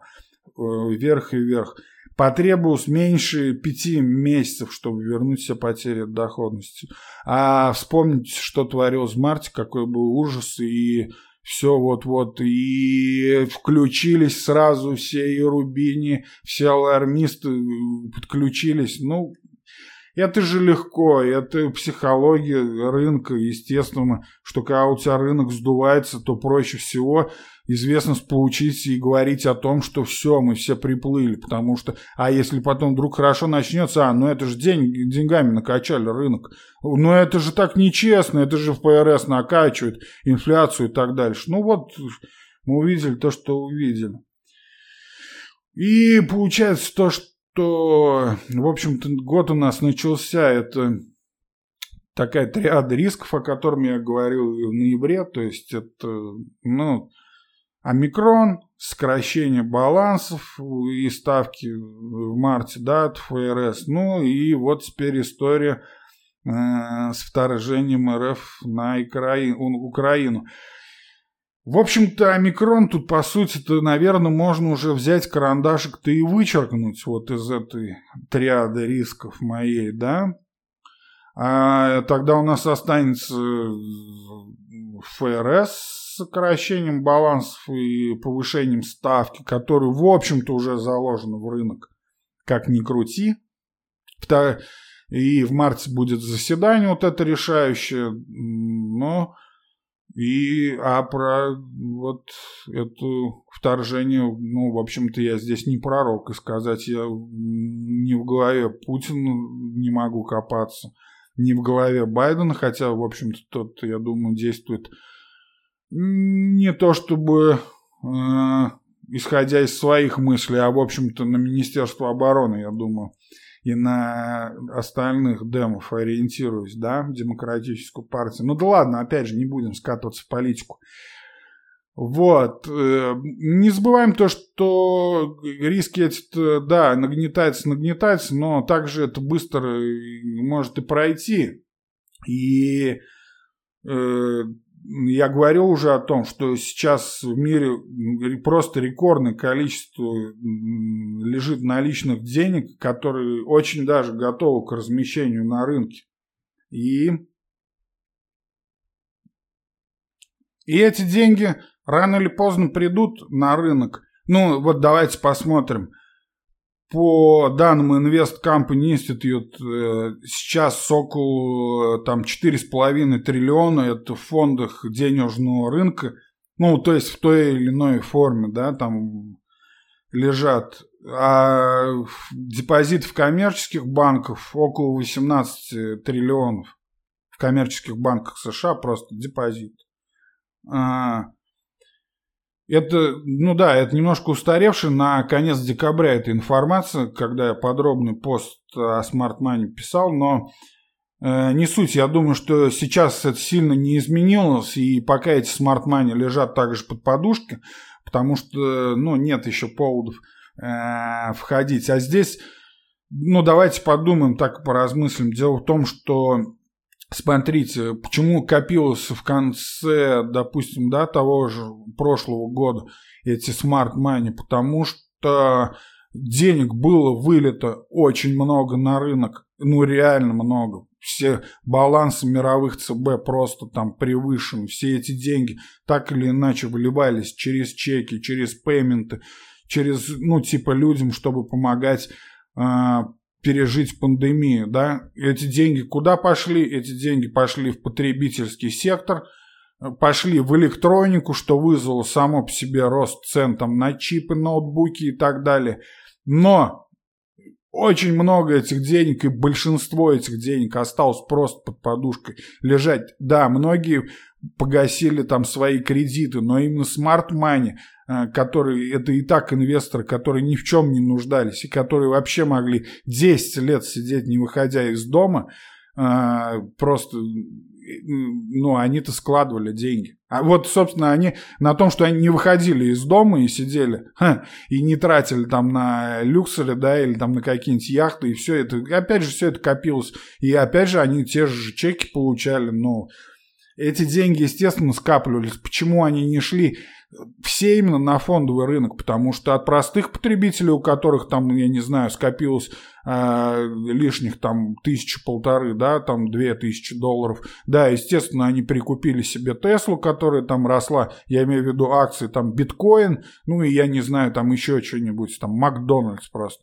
Э, вверх и вверх. Потребовалось меньше пяти месяцев, чтобы вернуть все потери от доходности. А вспомните, что творилось в марте, какой был ужас, и все вот-вот, и включились сразу все и Рубини, все алармисты подключились. Ну, это же легко, это психология рынка, естественно, что когда у тебя рынок сдувается, то проще всего известность получить и говорить о том, что все, мы все приплыли, потому что, а если потом вдруг хорошо начнется, а, ну это же день, деньгами накачали рынок, ну это же так нечестно, это же в ПРС накачивает инфляцию и так дальше. Ну вот, мы увидели то, что увидели. И получается то, что что, в общем-то, год у нас начался, это такая триада рисков, о котором я говорил в ноябре, то есть это, ну, омикрон, сокращение балансов и ставки в марте, да, от ФРС, ну и вот теперь история э, с вторжением РФ на Украину. В общем-то, омикрон тут, по сути-то, наверное, можно уже взять карандашик-то и вычеркнуть вот из этой триады рисков моей, да? А тогда у нас останется ФРС с сокращением балансов и повышением ставки, который, в общем-то, уже заложен в рынок, как ни крути. И в марте будет заседание вот это решающее, но... И, а про вот это вторжение, ну, в общем-то, я здесь не пророк, и сказать я не в голове Путина не могу копаться, не в голове Байдена, хотя, в общем-то, тот, я думаю, действует не то чтобы э, исходя из своих мыслей, а, в общем-то, на Министерство обороны, я думаю, и на остальных демов ориентируюсь, да, демократическую партию. Ну да ладно, опять же, не будем скатываться в политику. Вот. Э, не забываем то, что риски эти, да, нагнетаются, нагнетаются, но также это быстро может и пройти. И э, я говорил уже о том, что сейчас в мире просто рекордное количество лежит наличных денег, которые очень даже готовы к размещению на рынке. И, и эти деньги рано или поздно придут на рынок. Ну, вот давайте посмотрим. По данным Invest Company Institute, э, сейчас около там 4,5 триллиона это в фондах денежного рынка, ну, то есть в той или иной форме, да, там лежат. А депозит в коммерческих банках около 18 триллионов. В коммерческих банках США просто депозит. А, это, ну да, это немножко устаревшая на конец декабря эта информация, когда я подробный пост о Money писал, но э, не суть. Я думаю, что сейчас это сильно не изменилось, и пока эти Money лежат также под подушкой, потому что, ну, нет еще поводов э, входить. А здесь, ну, давайте подумаем, так поразмыслим. Дело в том, что Смотрите, почему копилось в конце, допустим, да, того же прошлого года эти smart money, потому что денег было вылито очень много на рынок, ну реально много. Все балансы мировых ЦБ просто там превышены. Все эти деньги так или иначе выливались через чеки, через payment ы, через, ну, типа людям, чтобы помогать а, пережить пандемию, да, эти деньги куда пошли? Эти деньги пошли в потребительский сектор, пошли в электронику, что вызвало само по себе рост цен там на чипы, ноутбуки и так далее. Но очень много этих денег, и большинство этих денег осталось просто под подушкой лежать. Да, многие погасили там свои кредиты, но именно э, которые, это и так инвесторы, которые ни в чем не нуждались и которые вообще могли 10 лет сидеть, не выходя из дома, э, просто ну, они-то складывали деньги. А вот, собственно, они на том, что они не выходили из дома и сидели, ха, и не тратили там на люксеры, да, или там на какие-нибудь яхты, и все это, опять же, все это копилось. И опять же, они те же чеки получали, ну, эти деньги, естественно, скапливались. Почему они не шли все именно на фондовый рынок, потому что от простых потребителей, у которых там, я не знаю, скопилось э, лишних там тысячу-полторы, да, там две тысячи долларов, да, естественно, они прикупили себе Теслу, которая там росла, я имею в виду акции, там биткоин, ну и я не знаю, там еще что-нибудь, там Макдональдс просто.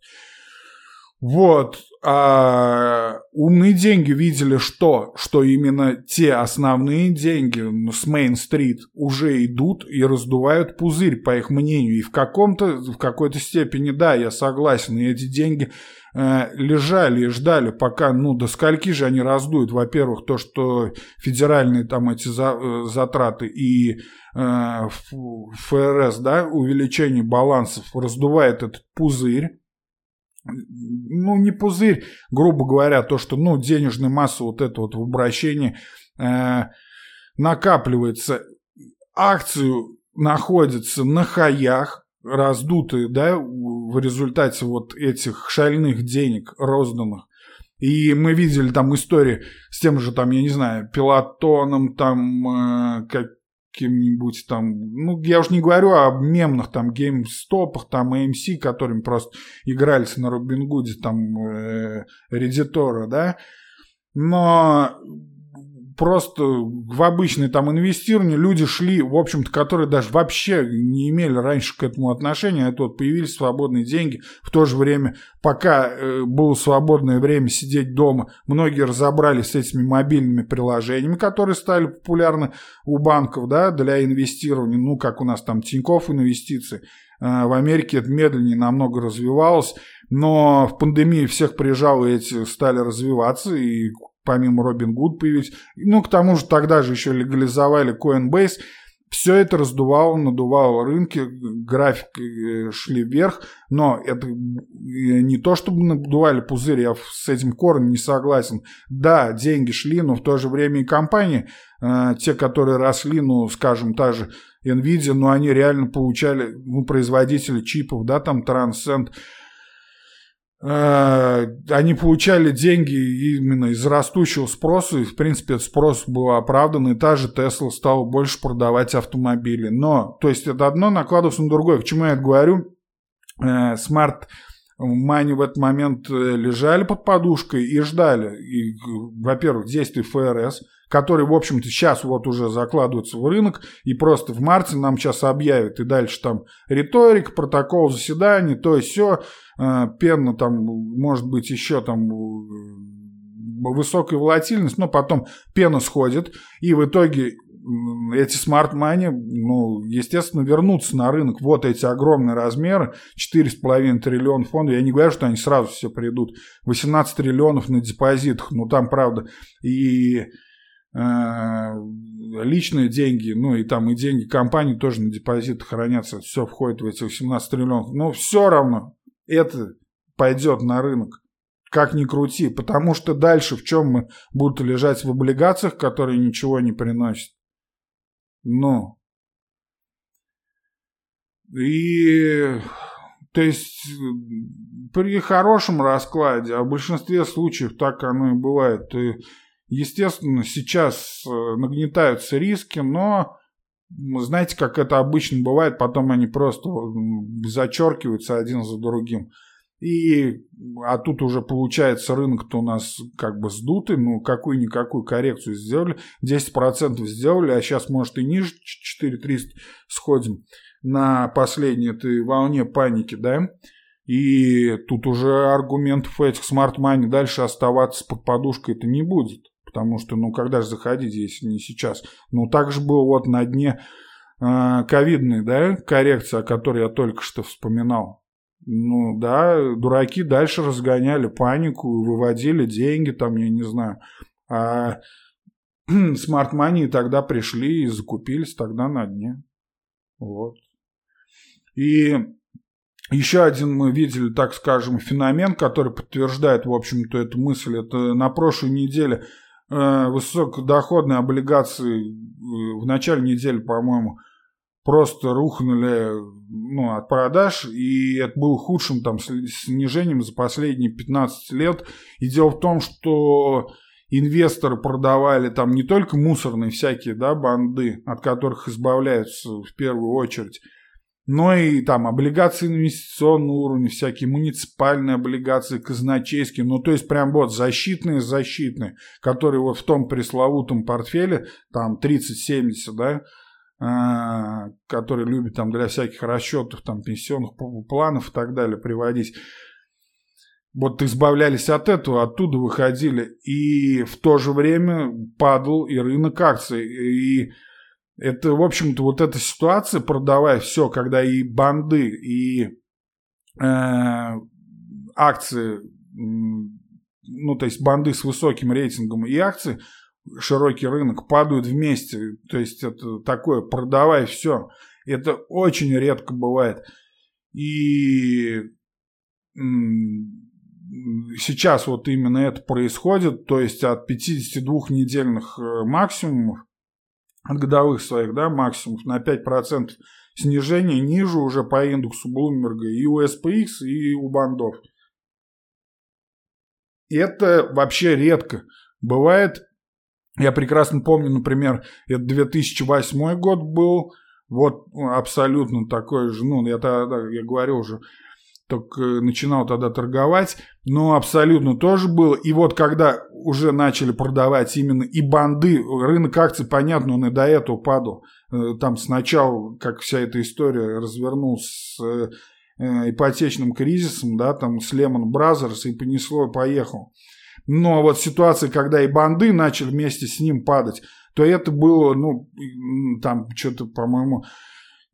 Вот. А умные деньги видели что? Что именно те основные деньги с Мейн-стрит уже идут и раздувают пузырь, по их мнению. И в каком-то, в какой-то степени, да, я согласен. И эти деньги э, лежали и ждали, пока, ну, до скольки же они раздуют. Во-первых, то, что федеральные там эти за, э, затраты и э, ФРС, да, увеличение балансов раздувает этот пузырь ну, не пузырь, грубо говоря, то, что, ну, денежная масса вот это вот в обращении э, накапливается. Акцию находится на хаях, раздутые, да, в результате вот этих шальных денег розданных. И мы видели там истории с тем же, там, я не знаю, пилотоном, там, э, как, каким-нибудь там, ну, я уж не говорю о мемных там геймстопах, там AMC, которыми просто игрались на Робин Гуде, там, э, Редитора, да, но просто в обычное там инвестирование люди шли, в общем-то, которые даже вообще не имели раньше к этому отношения, а тут появились свободные деньги. В то же время, пока э, было свободное время сидеть дома, многие разобрались с этими мобильными приложениями, которые стали популярны у банков, да, для инвестирования, ну, как у нас там Тинькофф инвестиции. Э, в Америке это медленнее намного развивалось, но в пандемии всех прижало, эти стали развиваться, и помимо Робин Гуд появились. Ну, к тому же тогда же еще легализовали Coinbase. Все это раздувало, надувало рынки, графики э, шли вверх, но это э, не то, чтобы надували пузырь, я с этим корнем не согласен. Да, деньги шли, но в то же время и компании, э, те, которые росли, ну, скажем, та же Nvidia, но они реально получали, ну, производители чипов, да, там Transcend, они получали деньги именно из растущего спроса, и, в принципе, этот спрос был оправдан, и та же Тесла стала больше продавать автомобили. Но, то есть, это одно накладывается на другое. К чему я это говорю? Э, smart money в этот момент э, лежали под подушкой и ждали, и, во-первых, действий ФРС, который, в общем-то, сейчас вот уже закладывается в рынок, и просто в марте нам сейчас объявят, и дальше там риторика, протокол заседаний, то есть все, э, пена там, может быть, еще там э, высокая волатильность, но потом пена сходит, и в итоге эти смарт-мани, ну, естественно, вернутся на рынок. Вот эти огромные размеры, 4,5 триллиона фондов. Я не говорю, что они сразу все придут. 18 триллионов на депозитах. Ну, там, правда, и э, личные деньги, ну, и там и деньги компании тоже на депозитах хранятся. Все входит в эти 18 триллионов. Но все равно это пойдет на рынок как ни крути, потому что дальше в чем мы будут лежать в облигациях, которые ничего не приносят. Ну. И то есть при хорошем раскладе, а в большинстве случаев так оно и бывает, то, естественно, сейчас э, нагнетаются риски, но знаете, как это обычно бывает, потом они просто зачеркиваются один за другим. И, а тут уже получается рынок-то у нас как бы сдутый, ну какую-никакую коррекцию сделали, 10% сделали, а сейчас может и ниже 4300 сходим на последней этой волне паники, да, и тут уже аргументов этих смарт-мани дальше оставаться под подушкой это не будет, потому что, ну, когда же заходить, если не сейчас. Ну, так же было вот на дне ковидной, да, коррекция, о которой я только что вспоминал. Ну да, дураки дальше разгоняли панику, выводили деньги там, я не знаю. А <clears throat> смарт-мани тогда пришли и закупились тогда на дне. Вот. И еще один мы видели, так скажем, феномен, который подтверждает, в общем-то, эту мысль. Это на прошлой неделе э, высокодоходные облигации э, в начале недели, по-моему, просто рухнули ну, от продаж, и это было худшим там снижением за последние 15 лет. И дело в том, что инвесторы продавали там не только мусорные всякие да, банды, от которых избавляются в первую очередь, но и там облигации инвестиционного уровня, всякие муниципальные облигации, казначейские, ну то есть прям вот защитные, защитные, которые вот в том пресловутом портфеле, там 30-70, да, а, который любит там для всяких расчетов, там, пенсионных планов и так далее приводить. Вот избавлялись от этого, оттуда выходили. И в то же время падал и рынок акций. И это, в общем-то, вот эта ситуация, продавая все, когда и банды, и э, акции, ну, то есть банды с высоким рейтингом и акции – широкий рынок падают вместе. То есть это такое, продавай все. Это очень редко бывает. И сейчас вот именно это происходит, то есть от 52 недельных э, максимумов, от годовых своих, да, максимумов на 5% снижение ниже уже по индексу Блумберга и у SPX, и у бандов. Это вообще редко. Бывает я прекрасно помню, например, это 2008 год был, вот абсолютно такой же, ну, я тогда, я говорю уже, только начинал тогда торговать, но абсолютно тоже было. И вот когда уже начали продавать именно и банды, рынок акций, понятно, он и до этого падал. Э, там сначала, как вся эта история развернулась с э, ипотечным кризисом, да, там с Lehman Brothers и понесло, поехал. Но вот ситуация, когда и банды начали вместе с ним падать, то это было, ну, там что-то, по-моему,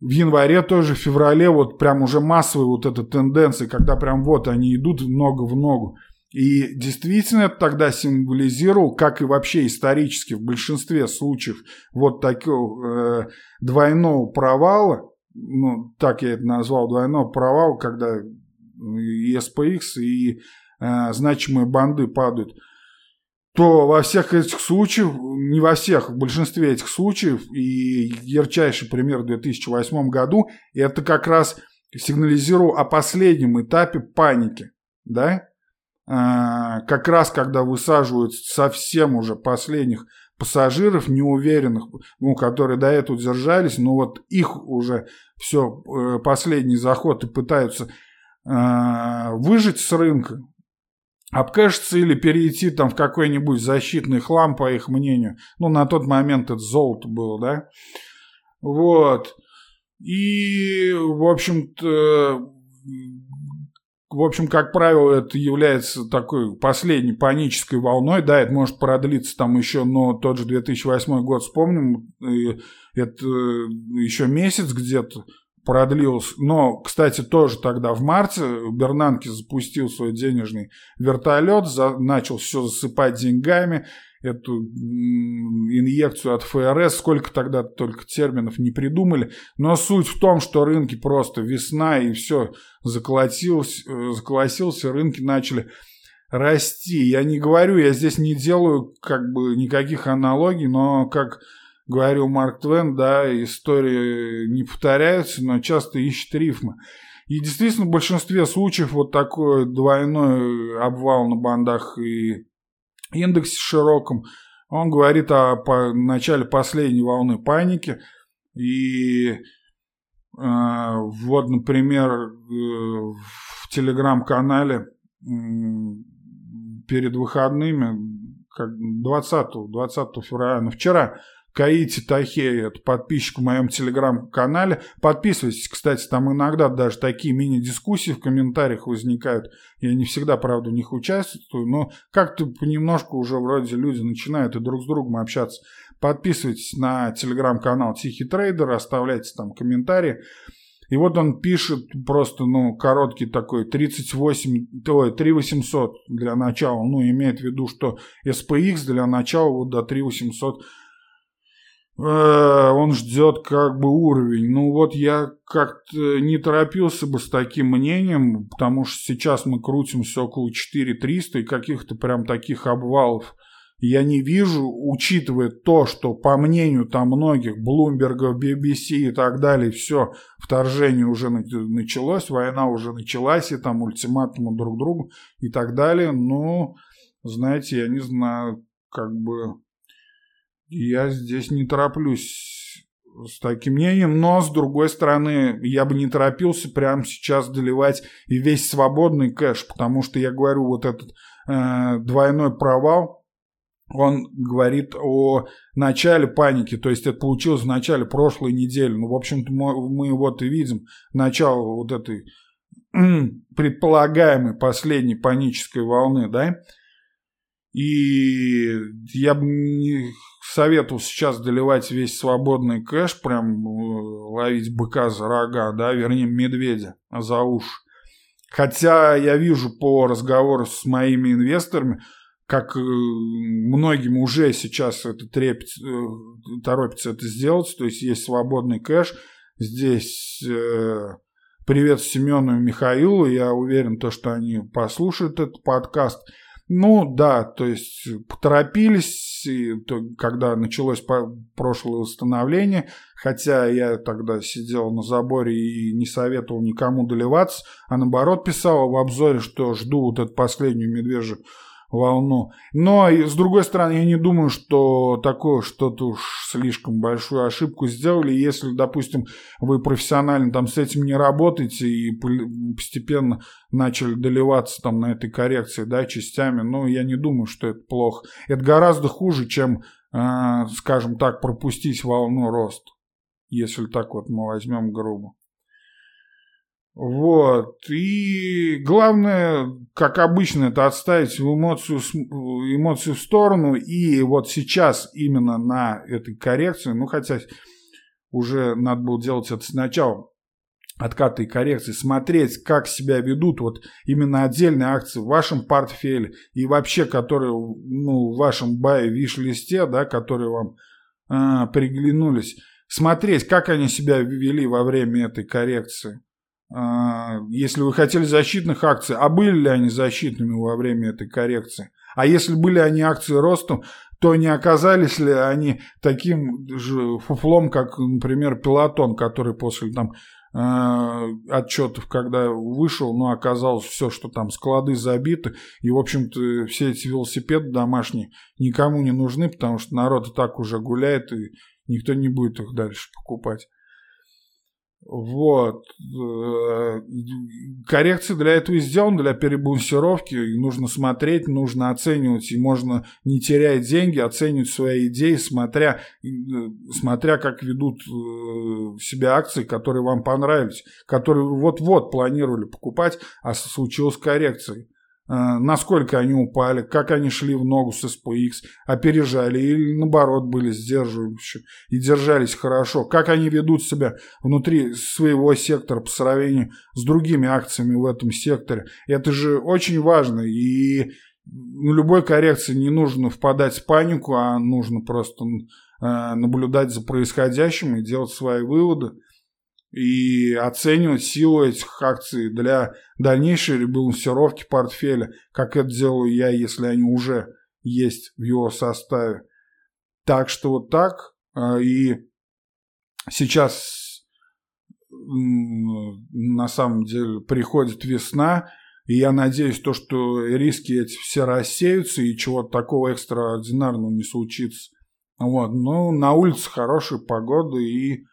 в январе тоже, в феврале, вот прям уже массовые вот эта тенденция, когда прям вот они идут много в ногу. И действительно это тогда символизировал, как и вообще исторически в большинстве случаев, вот такого э, двойного провала, ну, так я это назвал, двойного провала, когда и SPX, и Э, значимые банды падают, то во всех этих случаях, не во всех, в большинстве этих случаев, и ярчайший пример в 2008 году, это как раз сигнализировал о последнем этапе паники, да, а, как раз когда высаживают совсем уже последних пассажиров неуверенных, ну, которые до этого держались, но вот их уже все, э, последний заход и пытаются э, выжить с рынка, обкэшиться или перейти там в какой-нибудь защитный хлам, по их мнению. Ну, на тот момент это золото было, да? Вот. И, в общем-то, в общем, как правило, это является такой последней панической волной. Да, это может продлиться там еще, но тот же 2008 год вспомним, это еще месяц где-то продлился. Но, кстати, тоже тогда в марте Бернанке запустил свой денежный вертолет, за, начал все засыпать деньгами, эту инъекцию от ФРС, сколько тогда только терминов не придумали. Но суть в том, что рынки просто весна и все заколотилось, э, заколосился, рынки начали расти. Я не говорю, я здесь не делаю как бы никаких аналогий, но как говорил Марк Твен, да, истории не повторяются, но часто ищут рифмы. И действительно, в большинстве случаев вот такой двойной обвал на бандах и индексе широком, он говорит о по, начале последней волны паники. И э, вот, например, э, в телеграм-канале э, перед выходными, как 20, 20 февраля, ну, вчера Каити Тахей, это подписчик в моем телеграм-канале. Подписывайтесь, кстати, там иногда даже такие мини-дискуссии в комментариях возникают. Я не всегда, правда, в них участвую, но как-то понемножку уже вроде люди начинают и друг с другом общаться. Подписывайтесь на телеграм-канал Тихий Трейдер, оставляйте там комментарии. И вот он пишет просто, ну, короткий такой, 38, ой, 3800 для начала, ну, имеет в виду, что SPX для начала вот до 3800 э, он ждет как бы уровень. Ну вот я как-то не торопился бы с таким мнением, потому что сейчас мы крутимся около 4300 и каких-то прям таких обвалов я не вижу, учитывая то, что по мнению там многих, Блумберга, BBC и так далее, все, вторжение уже началось, война уже началась, и там ультиматумы друг другу и так далее, ну, знаете, я не знаю, как бы я здесь не тороплюсь с таким мнением, но с другой стороны, я бы не торопился прямо сейчас доливать и весь свободный кэш, потому что я говорю, вот этот э, двойной провал, он говорит о начале паники, то есть это получилось в начале прошлой недели. Ну, в общем-то, мы, мы вот и видим начало вот этой предполагаемой последней панической волны, да, и я бы не советовал сейчас доливать весь свободный кэш, прям э, ловить быка за рога, да, вернее, медведя за уши. Хотя я вижу по разговору с моими инвесторами, как э, многим уже сейчас это трепет, э, торопится это сделать, то есть есть свободный кэш, здесь э, привет Семену и Михаилу, я уверен, то, что они послушают этот подкаст. Ну да, то есть поторопились, и, то, когда началось прошлое восстановление, хотя я тогда сидел на заборе и не советовал никому доливаться, а наоборот писал в обзоре, что жду вот эту последнюю медвежью волну. Но, с другой стороны, я не думаю, что такое что-то уж слишком большую ошибку сделали. Если, допустим, вы профессионально там с этим не работаете и постепенно начали доливаться там на этой коррекции, да, частями, ну, я не думаю, что это плохо. Это гораздо хуже, чем, э, скажем так, пропустить волну роста. Если так вот мы возьмем грубо. Вот. И главное, как обычно, это отставить эмоцию, эмоцию в сторону. И вот сейчас именно на этой коррекции, ну хотя уже надо было делать это сначала, откаты и коррекции, смотреть, как себя ведут вот именно отдельные акции в вашем портфеле и вообще, которые ну, в вашем бае виш-листе, да, которые вам э, приглянулись, смотреть, как они себя вели во время этой коррекции. А, если вы хотели защитных акций, а были ли они защитными во время этой коррекции? А если были они акции ростом, то не оказались ли они таким же фуфлом, как, например, Пелотон, который после там э, отчетов, когда вышел, ну, оказалось все, что там склады забиты, и, в общем-то, все эти велосипеды домашние никому не нужны, потому что народ и так уже гуляет, и никто не будет их дальше покупать. Вот. Э, коррекции для этого и сделаны, для перебалансировки. Нужно смотреть, нужно оценивать, и можно, не теряя деньги, оценивать свои идеи, смотря, э, смотря как ведут э, себя акции, которые вам понравились, которые вот-вот планировали покупать, а случилась коррекция. Э, насколько они упали, как они шли в ногу с SPX, опережали или наоборот были сдерживающие и держались хорошо, как они ведут себя внутри своего сектора по сравнению с другими акциями в этом секторе. Это же очень важно и любой коррекции не нужно впадать в панику, а нужно просто э, наблюдать за происходящим и делать свои выводы и оценивать силу этих акций для дальнейшей ребалансировки портфеля, как это делаю я, если они уже есть в его составе. Так что вот так. А, и сейчас на самом деле приходит весна, и я надеюсь, то, что риски эти все рассеются и чего-то такого экстраординарного не случится. Вот. Но на улице хорошая погода и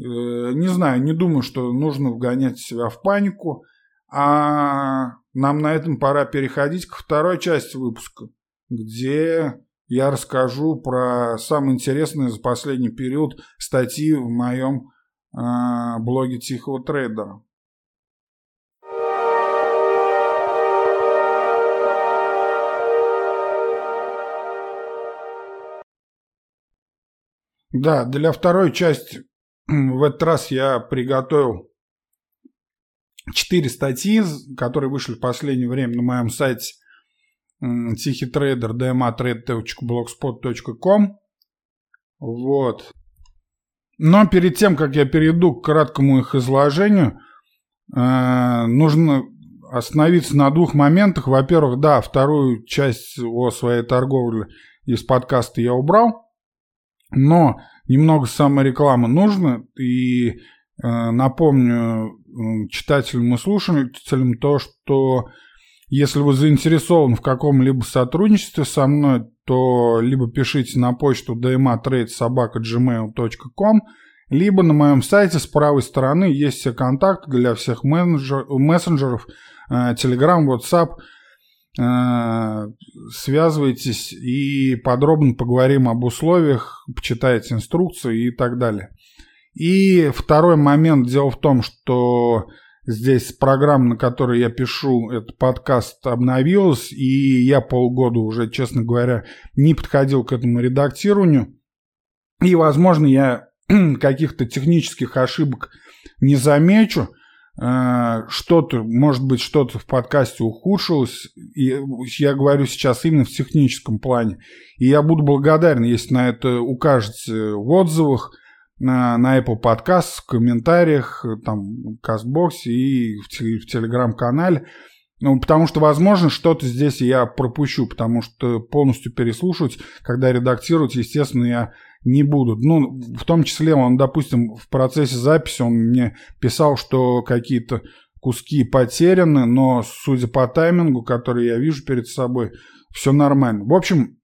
не знаю, не думаю, что нужно вгонять себя в панику. А нам на этом пора переходить к второй части выпуска, где я расскажу про самые интересные за последний период статьи в моем э, блоге Тихого трейдера. Да, для второй части в этот раз я приготовил четыре статьи, которые вышли в последнее время на моем сайте Тихий Вот. Но перед тем, как я перейду к краткому их изложению, э, нужно остановиться на двух моментах. Во-первых, да, вторую часть о своей торговле из подкаста я убрал, но немного саморекламы нужно. И э, напомню читателям и слушателям то, что если вы заинтересованы в каком-либо сотрудничестве со мной, то либо пишите на почту dmatrade.gmail.com, либо на моем сайте с правой стороны есть все контакты для всех менеджер, мессенджеров, э, Telegram, WhatsApp. Э, связывайтесь и подробно поговорим об условиях, почитайте инструкции и так далее. И второй момент, дело в том, что Здесь программа, на которой я пишу этот подкаст, обновилась, и я полгода уже, честно говоря, не подходил к этому редактированию. И, возможно, я <clears throat> каких-то технических ошибок не замечу. Э, что-то, может быть, что-то в подкасте ухудшилось. И я говорю сейчас именно в техническом плане. И я буду благодарен, если на это укажете в отзывах на, на Apple Podcast, в комментариях, там, в Кастбоксе и в, в Телеграм-канале. Ну, потому что, возможно, что-то здесь я пропущу, потому что полностью переслушивать, когда редактировать, естественно, я не буду. Ну, в том числе, он, допустим, в процессе записи он мне писал, что какие-то куски потеряны, но судя по таймингу, который я вижу перед собой, все нормально. В общем,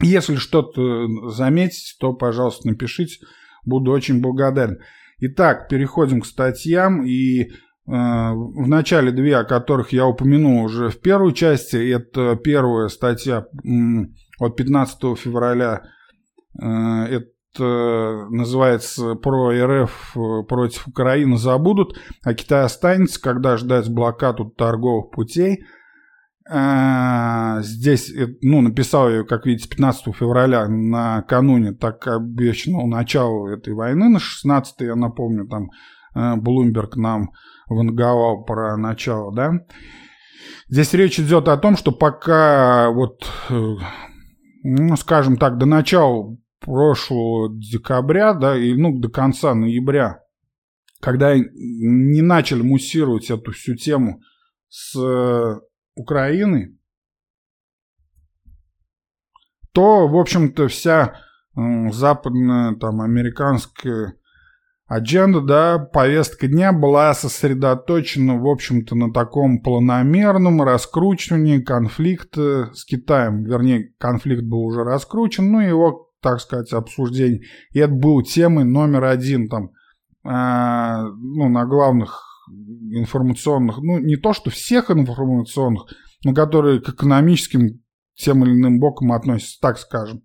если что-то заметить, то, пожалуйста, напишите. Буду очень благодарен. Итак, переходим к статьям. И э, в начале две, о которых я упомянул уже в первой части. Это первая статья от 15 февраля. Э, это называется «Про РФ против Украины забудут, а Китай останется, когда ждать блокаду торговых путей». А, здесь, э, ну, написал ее, как видите, 15 февраля накануне, так обещанного начала этой войны, на 16 я напомню, там Блумберг нам ванговал про начало, да. Здесь речь идет о том, что пока вот, э, ну, скажем так, до начала прошлого декабря, да, и, ну, до конца ноября, когда не начали муссировать эту всю тему с Украины, то, в общем-то, вся западная, там, американская адженда, да, повестка дня была сосредоточена, в общем-то, на таком планомерном раскручивании конфликта с Китаем. Вернее, конфликт был уже раскручен, но его, так сказать, обсуждение. И это был темой номер один там, э, ну, на главных информационных, ну, не то что всех информационных, но которые к экономическим тем или иным боком относятся, так скажем.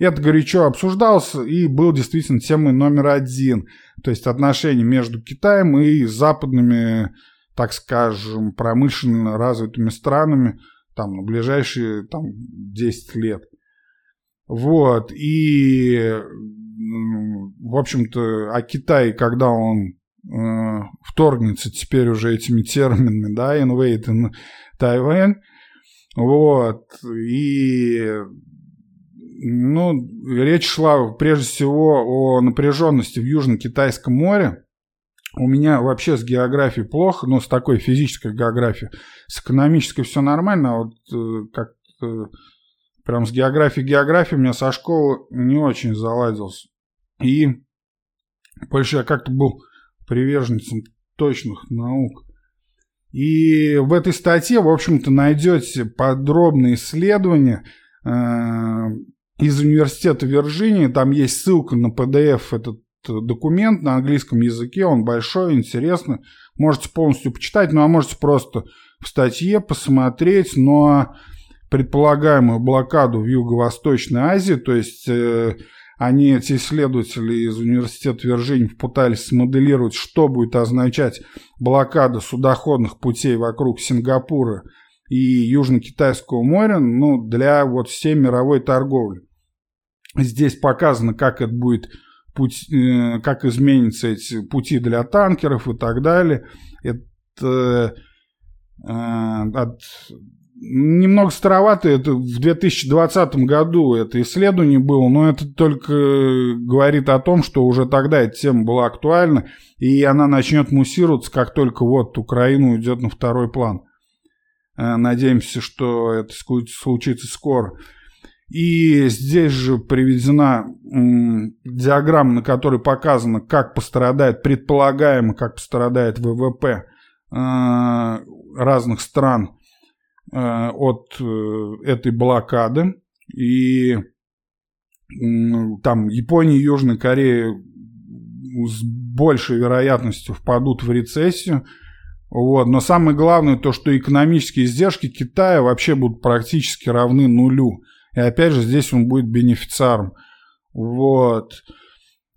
Это горячо обсуждалось и был действительно темой номер один. То есть отношения между Китаем и западными, так скажем, промышленно развитыми странами там, на ближайшие там, 10 лет. Вот. И, в общем-то, а Китай, когда он э, вторгнется теперь уже этими терминами, да, invade in Taiwan, вот, и, ну, речь шла прежде всего о напряженности в Южно-Китайском море, у меня вообще с географией плохо, ну, с такой физической географией. С экономической все нормально, а вот э, как э, прям с географией географии у меня со школы не очень заладился. И больше я как-то был приверженцем точных наук. И в этой статье, в общем-то, найдете подробные исследования э, из университета Вирджинии. Там есть ссылка на PDF этот документ на английском языке. Он большой, интересный. Можете полностью почитать, ну а можете просто в статье посмотреть. Но предполагаемую блокаду в Юго-Восточной Азии, то есть э, они, эти исследователи из университета Вирджинии, пытались смоделировать, что будет означать блокада судоходных путей вокруг Сингапура и Южно-Китайского моря ну, для вот всей мировой торговли. Здесь показано, как это будет путь, э, как изменятся эти пути для танкеров и так далее. Это э, от немного старовато, это в 2020 году это исследование было, но это только говорит о том, что уже тогда эта тема была актуальна, и она начнет муссироваться, как только вот Украина уйдет на второй план. Э, надеемся, что это случится скоро. И здесь же приведена диаграмма, на которой показано, как пострадает, предполагаемо, как пострадает ВВП э, разных стран э, от этой блокады. И там Япония и Южная Корея с большей вероятностью впадут в рецессию. Вот. Но самое главное то, что экономические издержки Китая вообще будут практически равны нулю. И опять же здесь он будет бенефициаром. Вот.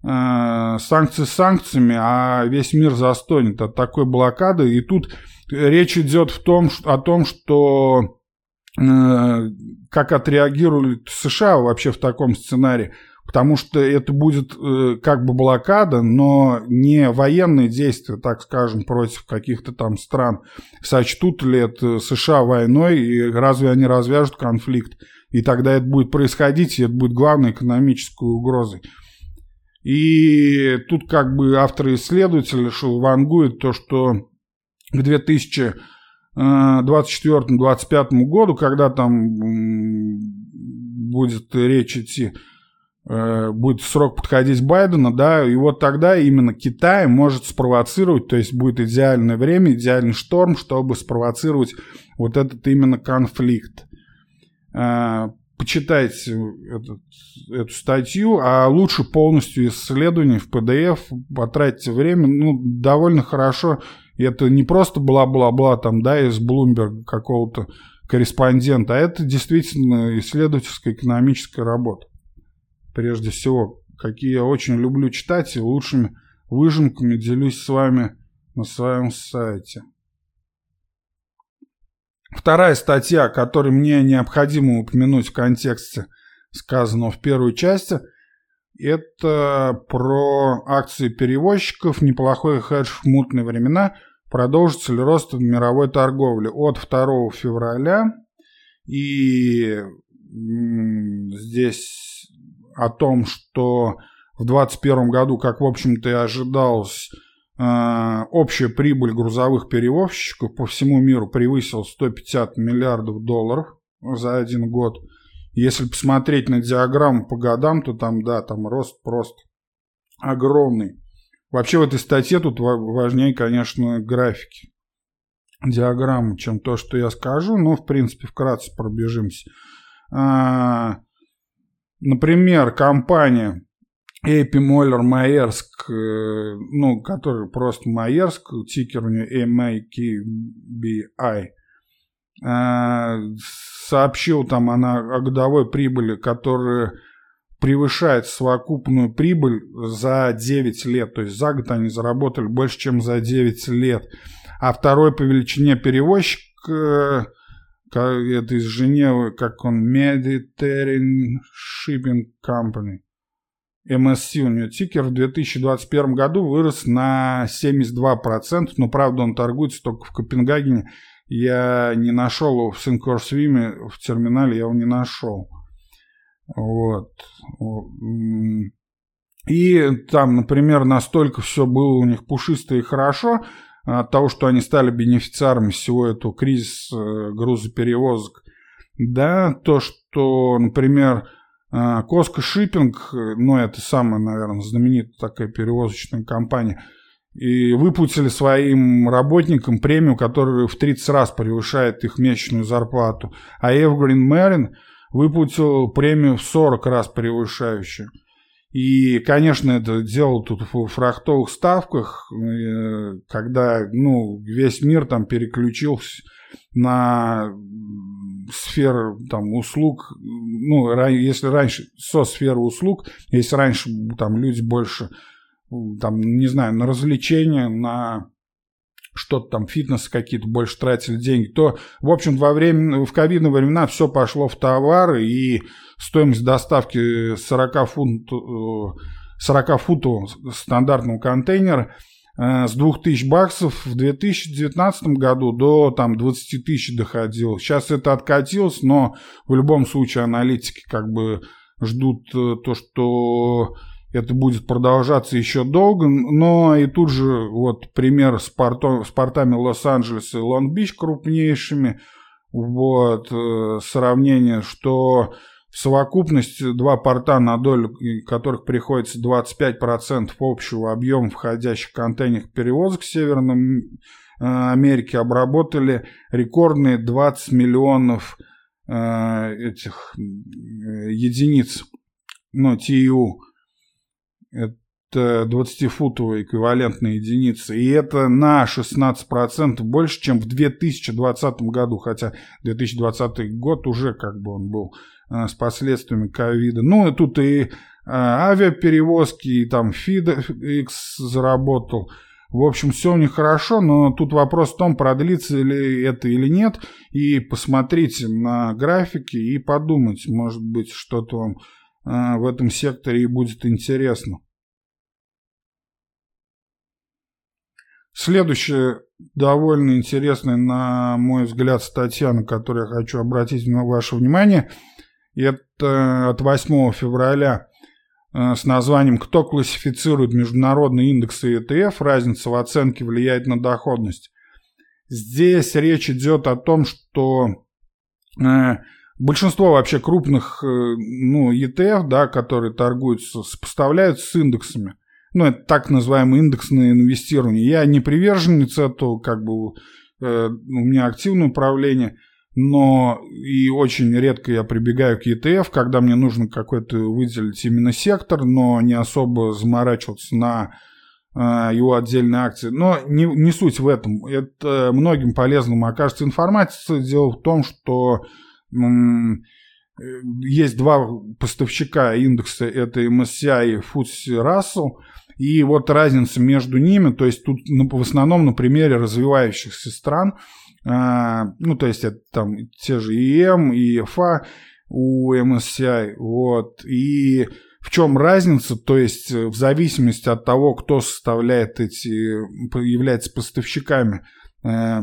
Э, санкции санкциями, а весь мир застонет от такой блокады. И тут речь идет в том, о том, что э, как отреагируют США вообще в таком сценарии потому что это будет э, как бы блокада, но не военные действия, так скажем, против каких-то там стран. Сочтут ли это США войной, и разве они развяжут конфликт? И тогда это будет происходить, и это будет главной экономической угрозой. И тут как бы авторы-исследователи вангуют то, что к 2024-2025 году, когда там будет речь идти Э, будет срок подходить Байдена, да, и вот тогда именно Китай может спровоцировать, то есть будет идеальное время, идеальный шторм, чтобы спровоцировать вот этот именно конфликт. Э, почитайте этот, эту статью, а лучше полностью исследование в PDF, потратите время, ну, довольно хорошо. Это не просто бла-бла-бла там, да, из Bloomberg какого-то корреспондента, а это действительно исследовательская экономическая работа прежде всего, какие я очень люблю читать, и лучшими выжимками делюсь с вами на своем сайте. Вторая статья, которую мне необходимо упомянуть в контексте сказанного в первой части, это про акции перевозчиков, неплохой хедж в мутные времена, продолжится ли рост в мировой торговле от 2 февраля. И здесь о том, что в 2021 году, как, в общем-то, и ожидалось, общая прибыль грузовых перевозчиков по всему миру превысила 150 миллиардов долларов за один год. Если посмотреть на диаграмму по годам, то там, да, там рост просто огромный. Вообще в этой статье тут важнее, конечно, графики диаграммы, чем то, что я скажу. Но, в принципе, вкратце пробежимся. А, Например, компания AP Moller Маерск, э, ну, который просто Маерск, тикер у нее MAKBI, э, сообщил там она о годовой прибыли, которая превышает совокупную прибыль за 9 лет. То есть за год они заработали больше, чем за 9 лет. А второй по величине перевозчик э, это из Женевы, как он, Mediterranean Shipping Company. MSC у нее тикер в 2021 году вырос на 72%, но правда он торгуется только в Копенгагене. Я не нашел его в Синкорсвиме, в терминале я его не нашел. Вот. И там, например, настолько все было у них пушисто и хорошо, от того, что они стали бенефициарами всего этого кризиса э, грузоперевозок. Да, то, что, например, Коска э, Шиппинг, ну, это самая, наверное, знаменитая такая перевозочная компания, и выпустили своим работникам премию, которая в 30 раз превышает их месячную зарплату. А Evergreen Marine выпустил премию в 40 раз превышающую. И, конечно, это делал тут в фрахтовых ставках, э, когда ну, весь мир там переключился на сферы там, услуг, ну, если раньше со сферы услуг, если раньше там люди больше, там, не знаю, на развлечения, на что-то там, фитнес какие-то больше тратили деньги, то, в общем, во время, в ковидные времена все пошло в товары, и стоимость доставки 40 фунтов, 40 футов стандартного контейнера с 2000 баксов в 2019 году до там 20 тысяч доходил. Сейчас это откатилось, но в любом случае аналитики как бы ждут э, то, что это будет продолжаться еще долго, но и тут же вот пример с, порто, с портами Лос-Анджелеса и Лонг-Бич крупнейшими, вот, э, сравнение, что в совокупности два порта, на долю которых приходится 25% общего объема входящих контейнерных перевозок в Северном э, Америке, обработали рекордные 20 миллионов э, этих единиц, ну, TU. Это 20-футовая эквивалентная единица. И это на 16% больше, чем в 2020 году. Хотя 2020 год уже как бы он был э, с последствиями ковида. Ну, и тут и э, авиаперевозки, и там FedEx заработал. В общем, все у них хорошо, но тут вопрос в том, продлится ли это или нет. И посмотрите на графики и подумать, может быть, что-то вам э, в этом секторе и будет интересно. Следующая довольно интересная, на мой взгляд, статья, на которую я хочу обратить ваше внимание, это от 8 февраля э, с названием «Кто классифицирует международные индексы ETF? Разница в оценке влияет на доходность». Здесь речь идет о том, что э, большинство вообще крупных э, ну, ETF, да, которые торгуются, сопоставляют с индексами ну, это так называемое индексное инвестирование. Я не приверженец этого, как бы у меня активное управление, но и очень редко я прибегаю к ETF, когда мне нужно какой-то выделить именно сектор, но не особо заморачиваться на э, его отдельные акции. Но не, не суть в этом. Это многим полезным окажется информация. Дело в том, что м- есть два поставщика индекса, это MSCI и FTSE Russell, и вот разница между ними, то есть тут ну, в основном на примере развивающихся стран, э, ну, то есть это там те же ИМ, и ЕФА у MSCI, вот, и в чем разница, то есть в зависимости от того, кто составляет эти, является поставщиками э,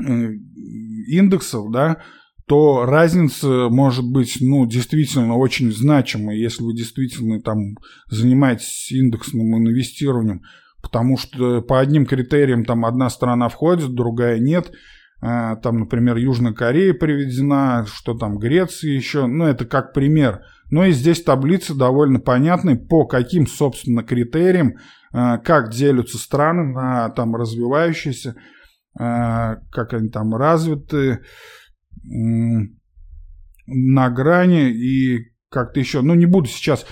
индексов, да, то разница может быть, ну, действительно очень значимой, если вы действительно там занимаетесь индексным инвестированием, потому что по одним критериям там одна страна входит, другая нет, а, там, например, Южная Корея приведена, что там Греция еще, ну, это как пример. Но и здесь таблица довольно понятная, по каким, собственно, критериям, а, как делятся страны на там развивающиеся, а, как они там развиты, на грани и как-то еще, ну не буду сейчас э,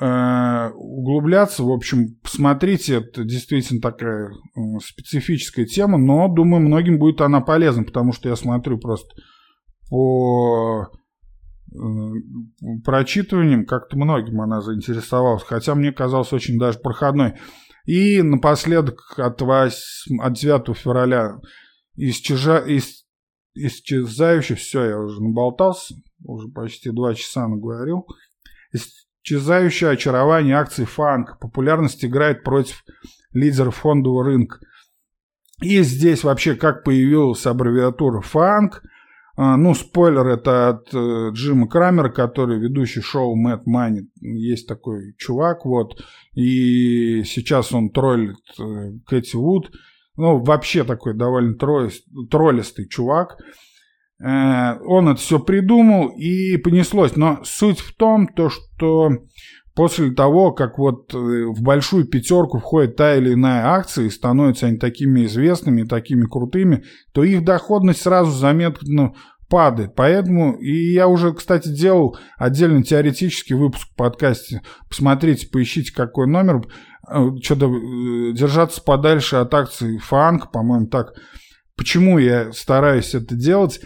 углубляться, в общем, посмотрите, это действительно такая э, специфическая тема, но думаю, многим будет она полезна, потому что я смотрю просто по э, прочитываниям, как-то многим она заинтересовалась, хотя мне казалось очень даже проходной. И напоследок от, 8, от 9 февраля из, чужа, из исчезающий, все, я уже наболтался, уже почти два часа наговорил. Исчезающее очарование акций фанк. Популярность играет против лидеров фондового рынка. И здесь вообще как появилась аббревиатура фанк. А, ну, спойлер, это от э, Джима Крамера, который ведущий шоу Мэтт Мани. Есть такой чувак, вот. И сейчас он троллит э, Кэти Вуд ну, вообще такой довольно троллистый чувак. Э, он это все придумал и понеслось. Но суть в том, то, что после того, как вот э, в большую пятерку входит та или иная акция, и становятся они такими известными, такими крутыми, то их доходность сразу заметно падает. Поэтому, и я уже, кстати, делал отдельно теоретический выпуск в подкасте. Посмотрите, поищите, какой номер. Э, Что-то держаться подальше от акций фанк, по-моему, так. Почему я стараюсь это делать?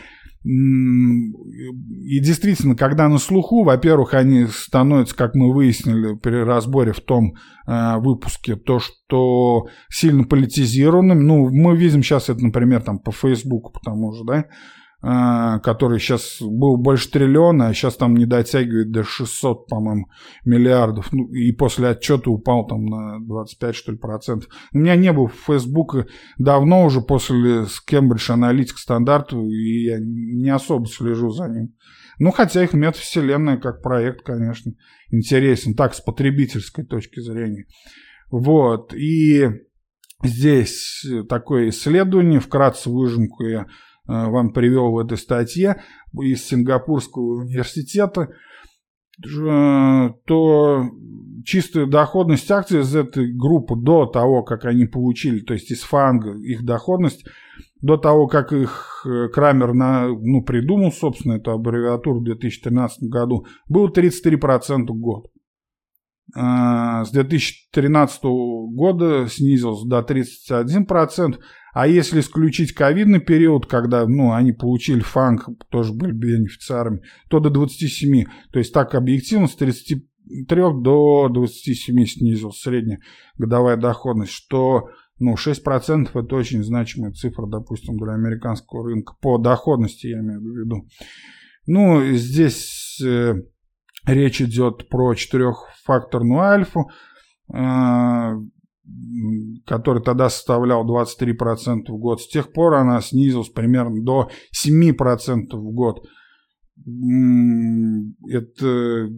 И действительно, когда на слуху, во-первых, они становятся, как мы выяснили при разборе в том э, выпуске, то, что сильно политизированным. Ну, мы видим сейчас это, например, там по Фейсбуку, потому что, да, который сейчас был больше триллиона, а сейчас там не дотягивает до 600, по-моему, миллиардов. Ну, и после отчета упал там на 25, что ли, процентов. У меня не было Фейсбука давно уже после с Cambridge Analytica стандарту, и я не особо слежу за ним. Ну, хотя их метавселенная как проект, конечно, интересен, так, с потребительской точки зрения. Вот, и здесь такое исследование, вкратце выжимку я Э, вам привел в этой статье из Сингапурского университета, э, то чистая доходность акций из этой группы до того, как они получили, то есть из фанга их доходность, до того, как их э, Крамер на, ну, придумал, собственно, эту аббревиатуру в 2013 году, было 33% в год. С 2013 года снизился до 31%, а если исключить ковидный период, когда ну, они получили фанк, тоже были бенефициарами, то до 27. То есть так объективно с 33 до 27 снизилась средняя годовая доходность, что ну, 6% это очень значимая цифра, допустим, для американского рынка. По доходности я имею в виду. Ну, здесь э, речь идет про четырехфакторную альфу. Э, который тогда составлял 23% в год. С тех пор она снизилась примерно до 7% в год. Это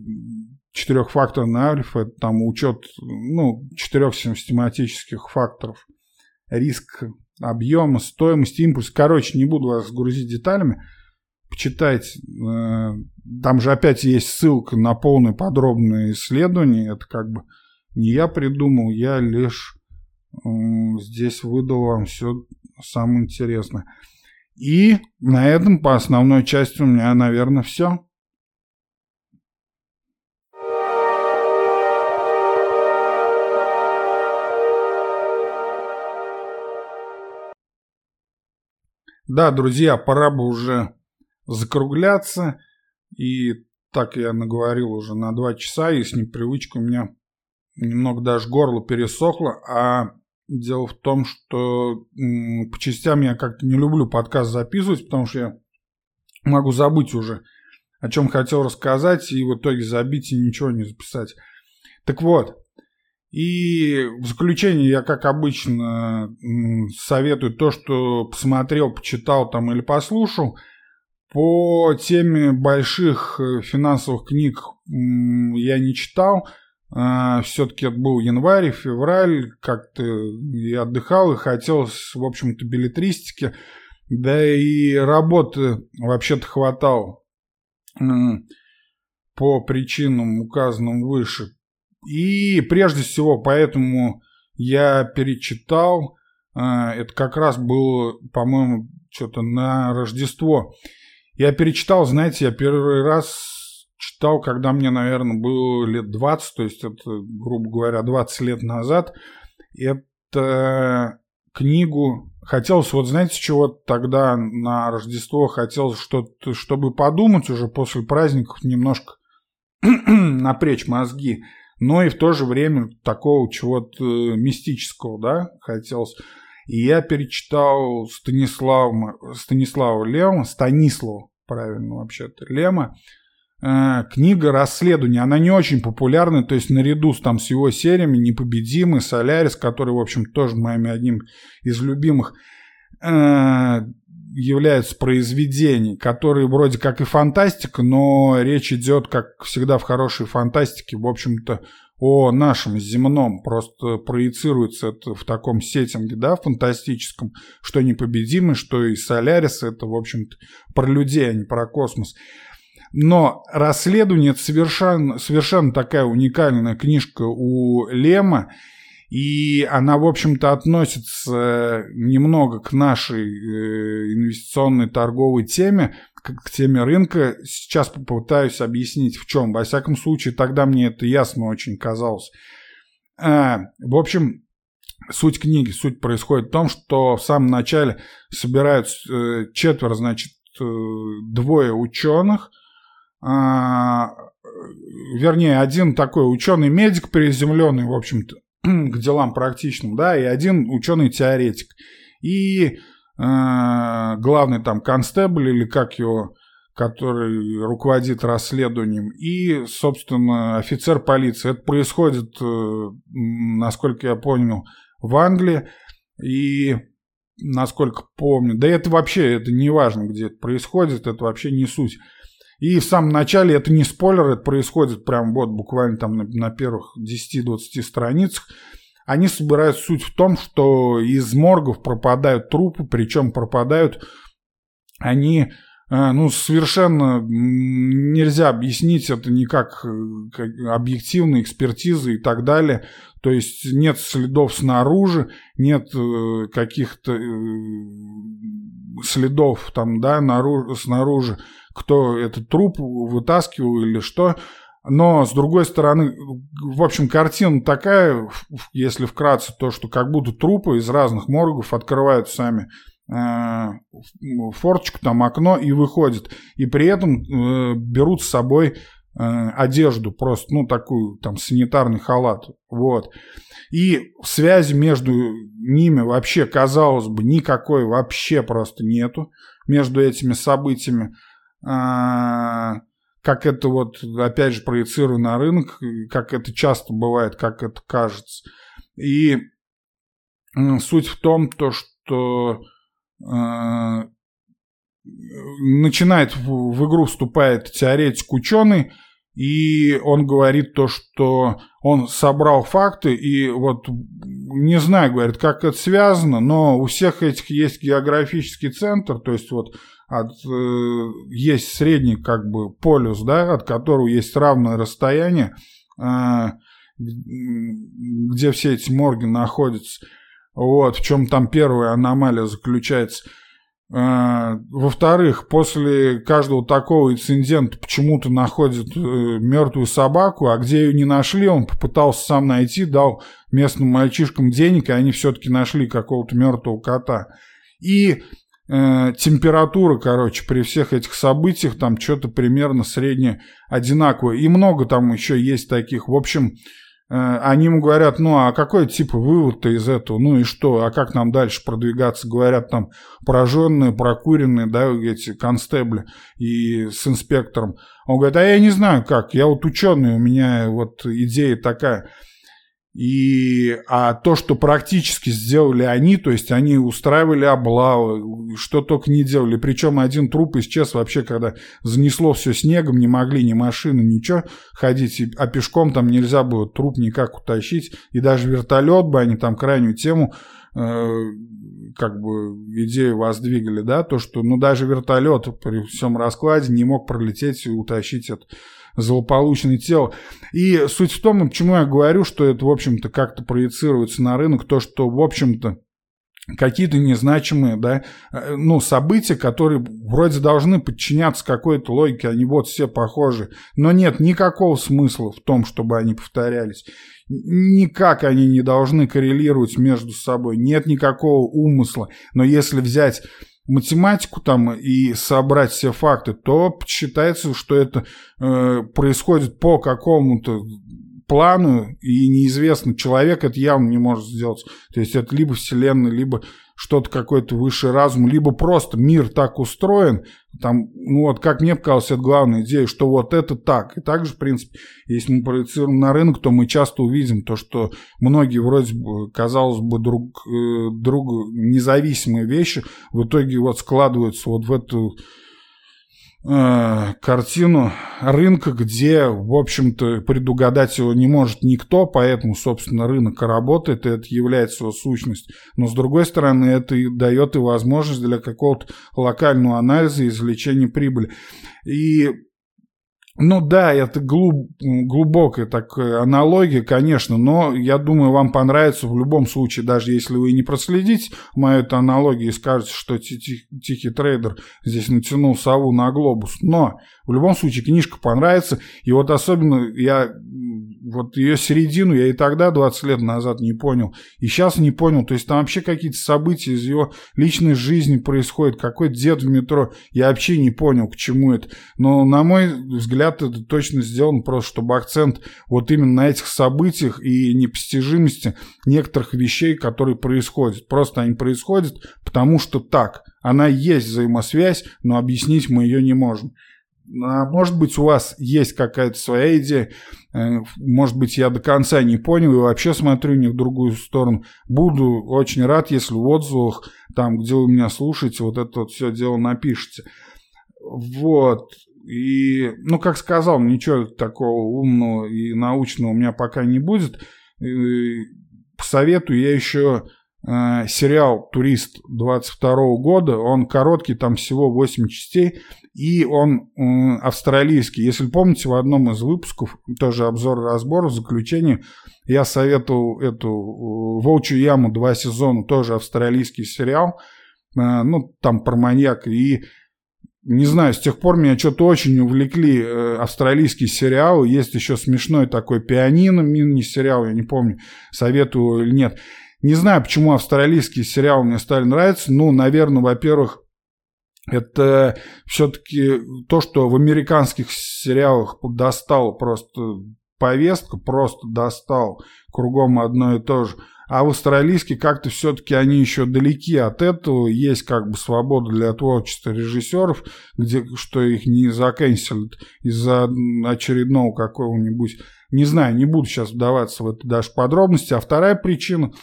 четырехфакторный альфа, это там учет ну, четырех систематических факторов. Риск объема, стоимость, импульс. Короче, не буду вас грузить деталями. Почитайте. Э, там же опять есть ссылка на полное подробное исследование. Это как бы не я придумал, я лишь э, здесь выдал вам все самое интересное. И на этом по основной части у меня, наверное, все. Да, друзья, пора бы уже закругляться. И так я наговорил уже на два часа, и с непривычкой у меня немного даже горло пересохло, а дело в том, что по частям я как-то не люблю подкаст записывать, потому что я могу забыть уже, о чем хотел рассказать, и в итоге забить и ничего не записать. Так вот, и в заключение я, как обычно, советую то, что посмотрел, почитал там или послушал. По теме больших э, финансовых книг я не читал – а, все-таки был январь, февраль, как-то я отдыхал и хотелось, в общем-то, билетристики, да и работы вообще-то хватало по причинам, указанным выше. И прежде всего, поэтому я перечитал, а, это как раз было, по-моему, что-то на Рождество. Я перечитал, знаете, я первый раз читал, когда мне, наверное, было лет 20, то есть это, грубо говоря, 20 лет назад. Это книгу хотелось, вот знаете, чего тогда на Рождество хотелось что-то, чтобы подумать уже после праздников немножко <clears throat> напрячь мозги, но и в то же время такого чего-то мистического, да, хотелось. И я перечитал Станислава, Станислава Лема, Станислава, правильно вообще-то, Лема, Э, книга расследования, она не очень популярна, то есть наряду с, там, с его сериями «Непобедимый», «Солярис», который, в общем, тоже моими одним из любимых, э, являются произведений, которые вроде как и фантастика, но речь идет, как всегда в хорошей фантастике, в общем-то, о нашем земном, просто проецируется это в таком сеттинге, да, фантастическом, что непобедимый, что и Солярис, это, в общем-то, про людей, а не про космос. Но расследование это совершенно, совершенно такая уникальная книжка у Лема, и она, в общем-то, относится немного к нашей э, инвестиционной торговой теме, к теме рынка. Сейчас попытаюсь объяснить, в чем. Во всяком случае, тогда мне это ясно очень казалось. А, в общем, суть книги, суть происходит в том, что в самом начале собираются э, четверо, значит, э, двое ученых – вернее, один такой ученый-медик приземленный, в общем-то, <clears throat> к делам практичным, да, и один ученый-теоретик. И главный там констебль или как его который руководит расследованием, и, собственно, офицер полиции. Это происходит, насколько я понял, в Англии. И насколько помню, да это вообще, это не важно, где это происходит, это вообще не суть. И в самом начале, это не спойлер, это происходит прям вот буквально там на, на первых 10-20 страницах. Они собирают суть в том, что из моргов пропадают трупы, причем пропадают они а, ну, совершенно нельзя объяснить это никак как объективной экспертизы и так далее. То есть нет следов снаружи, нет э, каких-то э, следов там, да, снаружи, кто этот труп вытаскивал или что. Но, с другой стороны, в общем, картина такая, если вкратце, то, что как будто трупы из разных моргов открывают сами Э, форточку, там окно и выходит. И при этом э, берут с собой э, одежду, просто, ну, такую, там, санитарный халат, вот. И связи между ними вообще, казалось бы, никакой вообще просто нету между этими событиями. А, как это вот, опять же, проецирую на рынок, как это часто бывает, как это кажется. И суть в том, то, что Э, начинает в, в игру вступает теоретик ученый, и он говорит то, что он собрал факты, и вот не знаю, говорит, как это связано, но у всех этих есть географический центр, то есть вот от, э, есть средний как бы полюс, да, от которого есть равное расстояние, э, где все эти морги находятся. Вот, в чем там первая аномалия заключается. А, во-вторых, после каждого такого инцидента почему-то находят э, мертвую собаку, а где ее не нашли, он попытался сам найти, дал местным мальчишкам денег, и они все-таки нашли какого-то мертвого кота. И э, температура, короче, при всех этих событиях там что-то примерно средне одинаковое. И много там еще есть таких. В общем, Э, они ему говорят, ну а какой типа вывод-то из этого, ну и что, а как нам дальше продвигаться, говорят там пораженные, прокуренные, да, эти констебли и с инспектором. Он говорит, а я не знаю как, я вот ученый, у меня вот идея такая – и, а то, что практически сделали они, то есть они устраивали облавы, что только не делали. Причем один труп исчез вообще, когда занесло все снегом, не могли ни машины, ничего ходить, а пешком там нельзя было труп никак утащить. И даже вертолет бы они там крайнюю тему э, как бы идею воздвигали, да, то, что ну даже вертолет при всем раскладе не мог пролететь и утащить это злополучное тело. И суть в том, почему я говорю, что это, в общем-то, как-то проецируется на рынок, то, что, в общем-то, какие-то незначимые, да, э, ну, события, которые вроде должны подчиняться какой-то логике, они вот все похожи, но нет никакого смысла в том, чтобы они повторялись. Никак они не должны коррелировать между собой, нет никакого умысла. Но если взять математику там и собрать все факты, то считается, что это э, происходит по какому-то плану, и неизвестно, человек это явно не может сделать. То есть это либо Вселенная, либо что-то какой-то высший разум, либо просто мир так устроен, там, ну вот как мне показалось, это главная идея, что вот это так. И также, в принципе, если мы проецируем на рынок, то мы часто увидим то, что многие вроде бы, казалось бы, друг э, другу независимые вещи в итоге вот складываются вот в эту Э, картину рынка, где, в общем-то, предугадать его не может никто, поэтому, собственно, рынок работает, и это является его сущность. Но, с другой стороны, это и дает и возможность для какого-то локального анализа и извлечения прибыли. И ну да, это глуб, глубокая такая аналогия, конечно, но я думаю, вам понравится в любом случае, даже если вы не проследите мою эту аналогию и скажете, что тихий, трейдер здесь натянул сову на глобус. Но в любом случае книжка понравится, и вот особенно я вот ее середину я и тогда 20 лет назад не понял, и сейчас не понял. То есть там вообще какие-то события из его личной жизни происходят, какой дед в метро, я вообще не понял, к чему это. Но, на мой взгляд, это точно сделано просто, чтобы акцент вот именно на этих событиях и непостижимости некоторых вещей, которые происходят. Просто они происходят, потому что так. Она есть взаимосвязь, но объяснить мы ее не можем. А может быть, у вас есть какая-то своя идея, э, может быть, я до конца не понял и вообще смотрю не в другую сторону. Буду очень рад, если в отзывах, там, где вы меня слушаете, вот это вот все дело напишите. Вот. И, ну, как сказал, ничего такого умного и научного у меня пока не будет. И посоветую я еще э, сериал «Турист» 22 года. Он короткий, там всего 8 частей. И он австралийский. Если помните, в одном из выпусков, тоже обзор-разбор, в заключении, я советовал эту э, «Волчью яму» два сезона, тоже австралийский сериал. Э, ну, там про маньяка. И не знаю, с тех пор меня что-то очень увлекли австралийские сериалы. Есть еще смешной такой пианино, мини-сериал, я не помню, советую или нет. Не знаю, почему австралийские сериалы мне стали нравиться. Ну, наверное, во-первых, это все-таки то, что в американских сериалах достал просто повестка, просто достал кругом одно и то же. А в австралийских как-то все-таки они еще далеки от этого. Есть как бы свобода для творчества режиссеров, где, что их не заканчивают из-за очередного какого-нибудь... Не знаю, не буду сейчас вдаваться в это даже подробности. А вторая причина –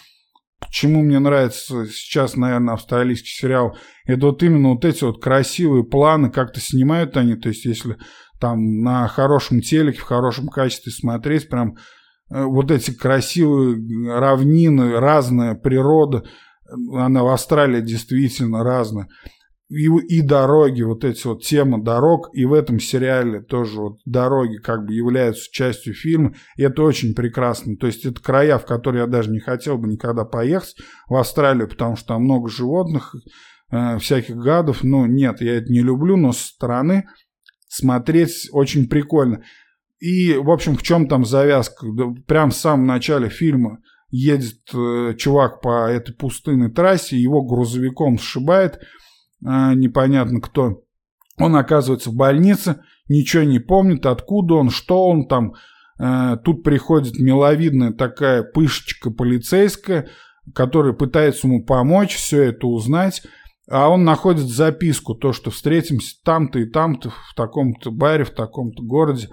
Почему мне нравится сейчас, наверное, австралийский сериал, это вот именно вот эти вот красивые планы, как-то снимают они, то есть если там на хорошем телеке, в хорошем качестве смотреть, прям э, вот эти красивые равнины, разная природа, она в Австралии действительно разная и, и дороги, вот эти вот темы дорог, и в этом сериале тоже вот дороги как бы являются частью фильма, и это очень прекрасно. То есть это края, в которые я даже не хотел бы никогда поехать в Австралию, потому что там много животных, э, всяких гадов. Ну, нет, я это не люблю, но со стороны смотреть очень прикольно. И, в общем, в чем там завязка? Прям в самом начале фильма едет э, чувак по этой пустынной трассе, его грузовиком сшибает – а, непонятно кто. Он оказывается в больнице, ничего не помнит, откуда он, что он там. А, тут приходит миловидная такая пышечка полицейская, которая пытается ему помочь, все это узнать. А он находит записку, то, что встретимся там-то и там-то, в таком-то баре, в таком-то городе.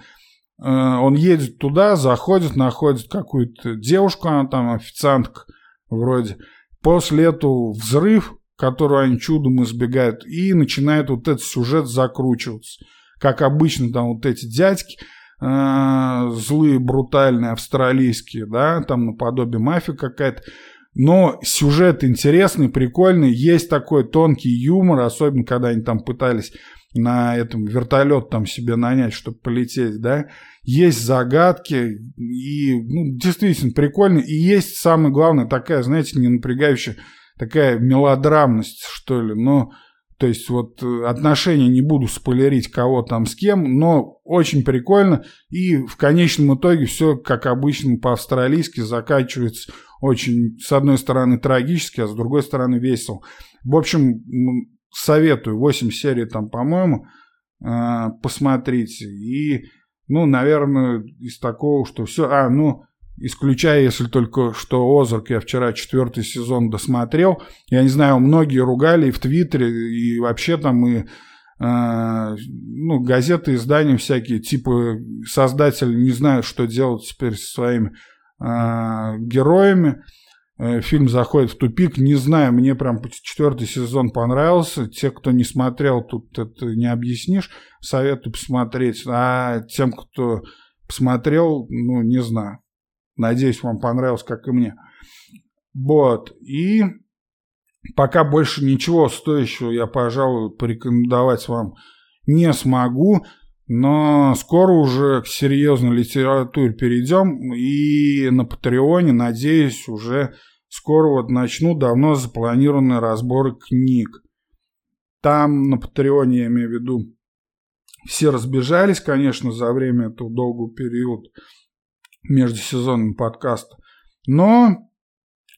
А, он едет туда, заходит, находит какую-то девушку, она там официантка вроде. После этого взрыв, которую они чудом избегают, и начинает вот этот сюжет закручиваться. Как обычно, там вот эти дядьки, э, злые, брутальные, австралийские, да, там наподобие мафии какая-то. Но сюжет интересный, прикольный, есть такой тонкий юмор, особенно когда они там пытались на этом вертолет там себе нанять, чтобы полететь, да. Есть загадки, и ну, действительно прикольно. И есть, самое главное, такая, знаете, не напрягающая такая мелодрамность, что ли. Но, то есть вот э, отношения не буду спойлерить, кого там с кем, но очень прикольно. И в конечном итоге все, как обычно, по-австралийски заканчивается очень, с одной стороны, трагически, а с другой стороны, весело. В общем, советую. 8 серий там, по-моему, э, посмотрите. И, ну, наверное, из такого, что все... А, ну, Исключая, если только что Озарк я вчера четвертый сезон досмотрел. Я не знаю, многие ругали и в Твиттере, и вообще там и э, ну, газеты, издания всякие, типа создатели не знают, что делать теперь со своими э, героями. Э, фильм заходит в тупик. Не знаю, мне прям четвертый сезон понравился. Те, кто не смотрел, тут это не объяснишь. Советую посмотреть. А тем, кто посмотрел, ну, не знаю. Надеюсь, вам понравилось, как и мне. Вот. И пока больше ничего стоящего я, пожалуй, порекомендовать вам не смогу. Но скоро уже к серьезной литературе перейдем. И на Патреоне, надеюсь, уже скоро вот начну давно запланированные разборы книг. Там на Патреоне, я имею в виду, все разбежались, конечно, за время этого долгого периода. Между сезонами подкаста. Но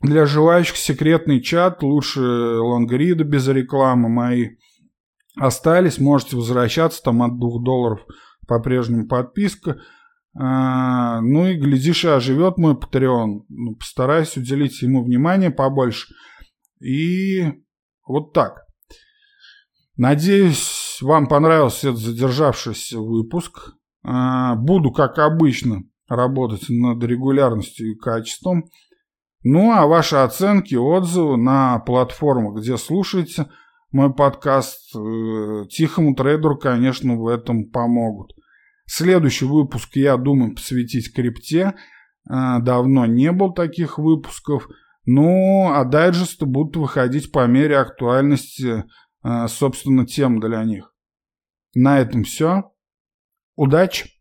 для желающих секретный чат, лучше лонгриды без рекламы мои остались. Можете возвращаться, там от 2 долларов по-прежнему подписка. А, ну и, глядишь, и оживет мой Patreon. Ну, постараюсь уделить ему внимание побольше. И вот так. Надеюсь, вам понравился этот задержавшийся выпуск. А, буду, как обычно, работать над регулярностью и качеством. Ну, а ваши оценки, отзывы на платформах, где слушаете мой подкаст, э, тихому трейдеру, конечно, в этом помогут. Следующий выпуск, я думаю, посвятить крипте. Э, давно не было таких выпусков. Ну, а дайджесты будут выходить по мере актуальности, э, собственно, тем для них. На этом все. Удачи!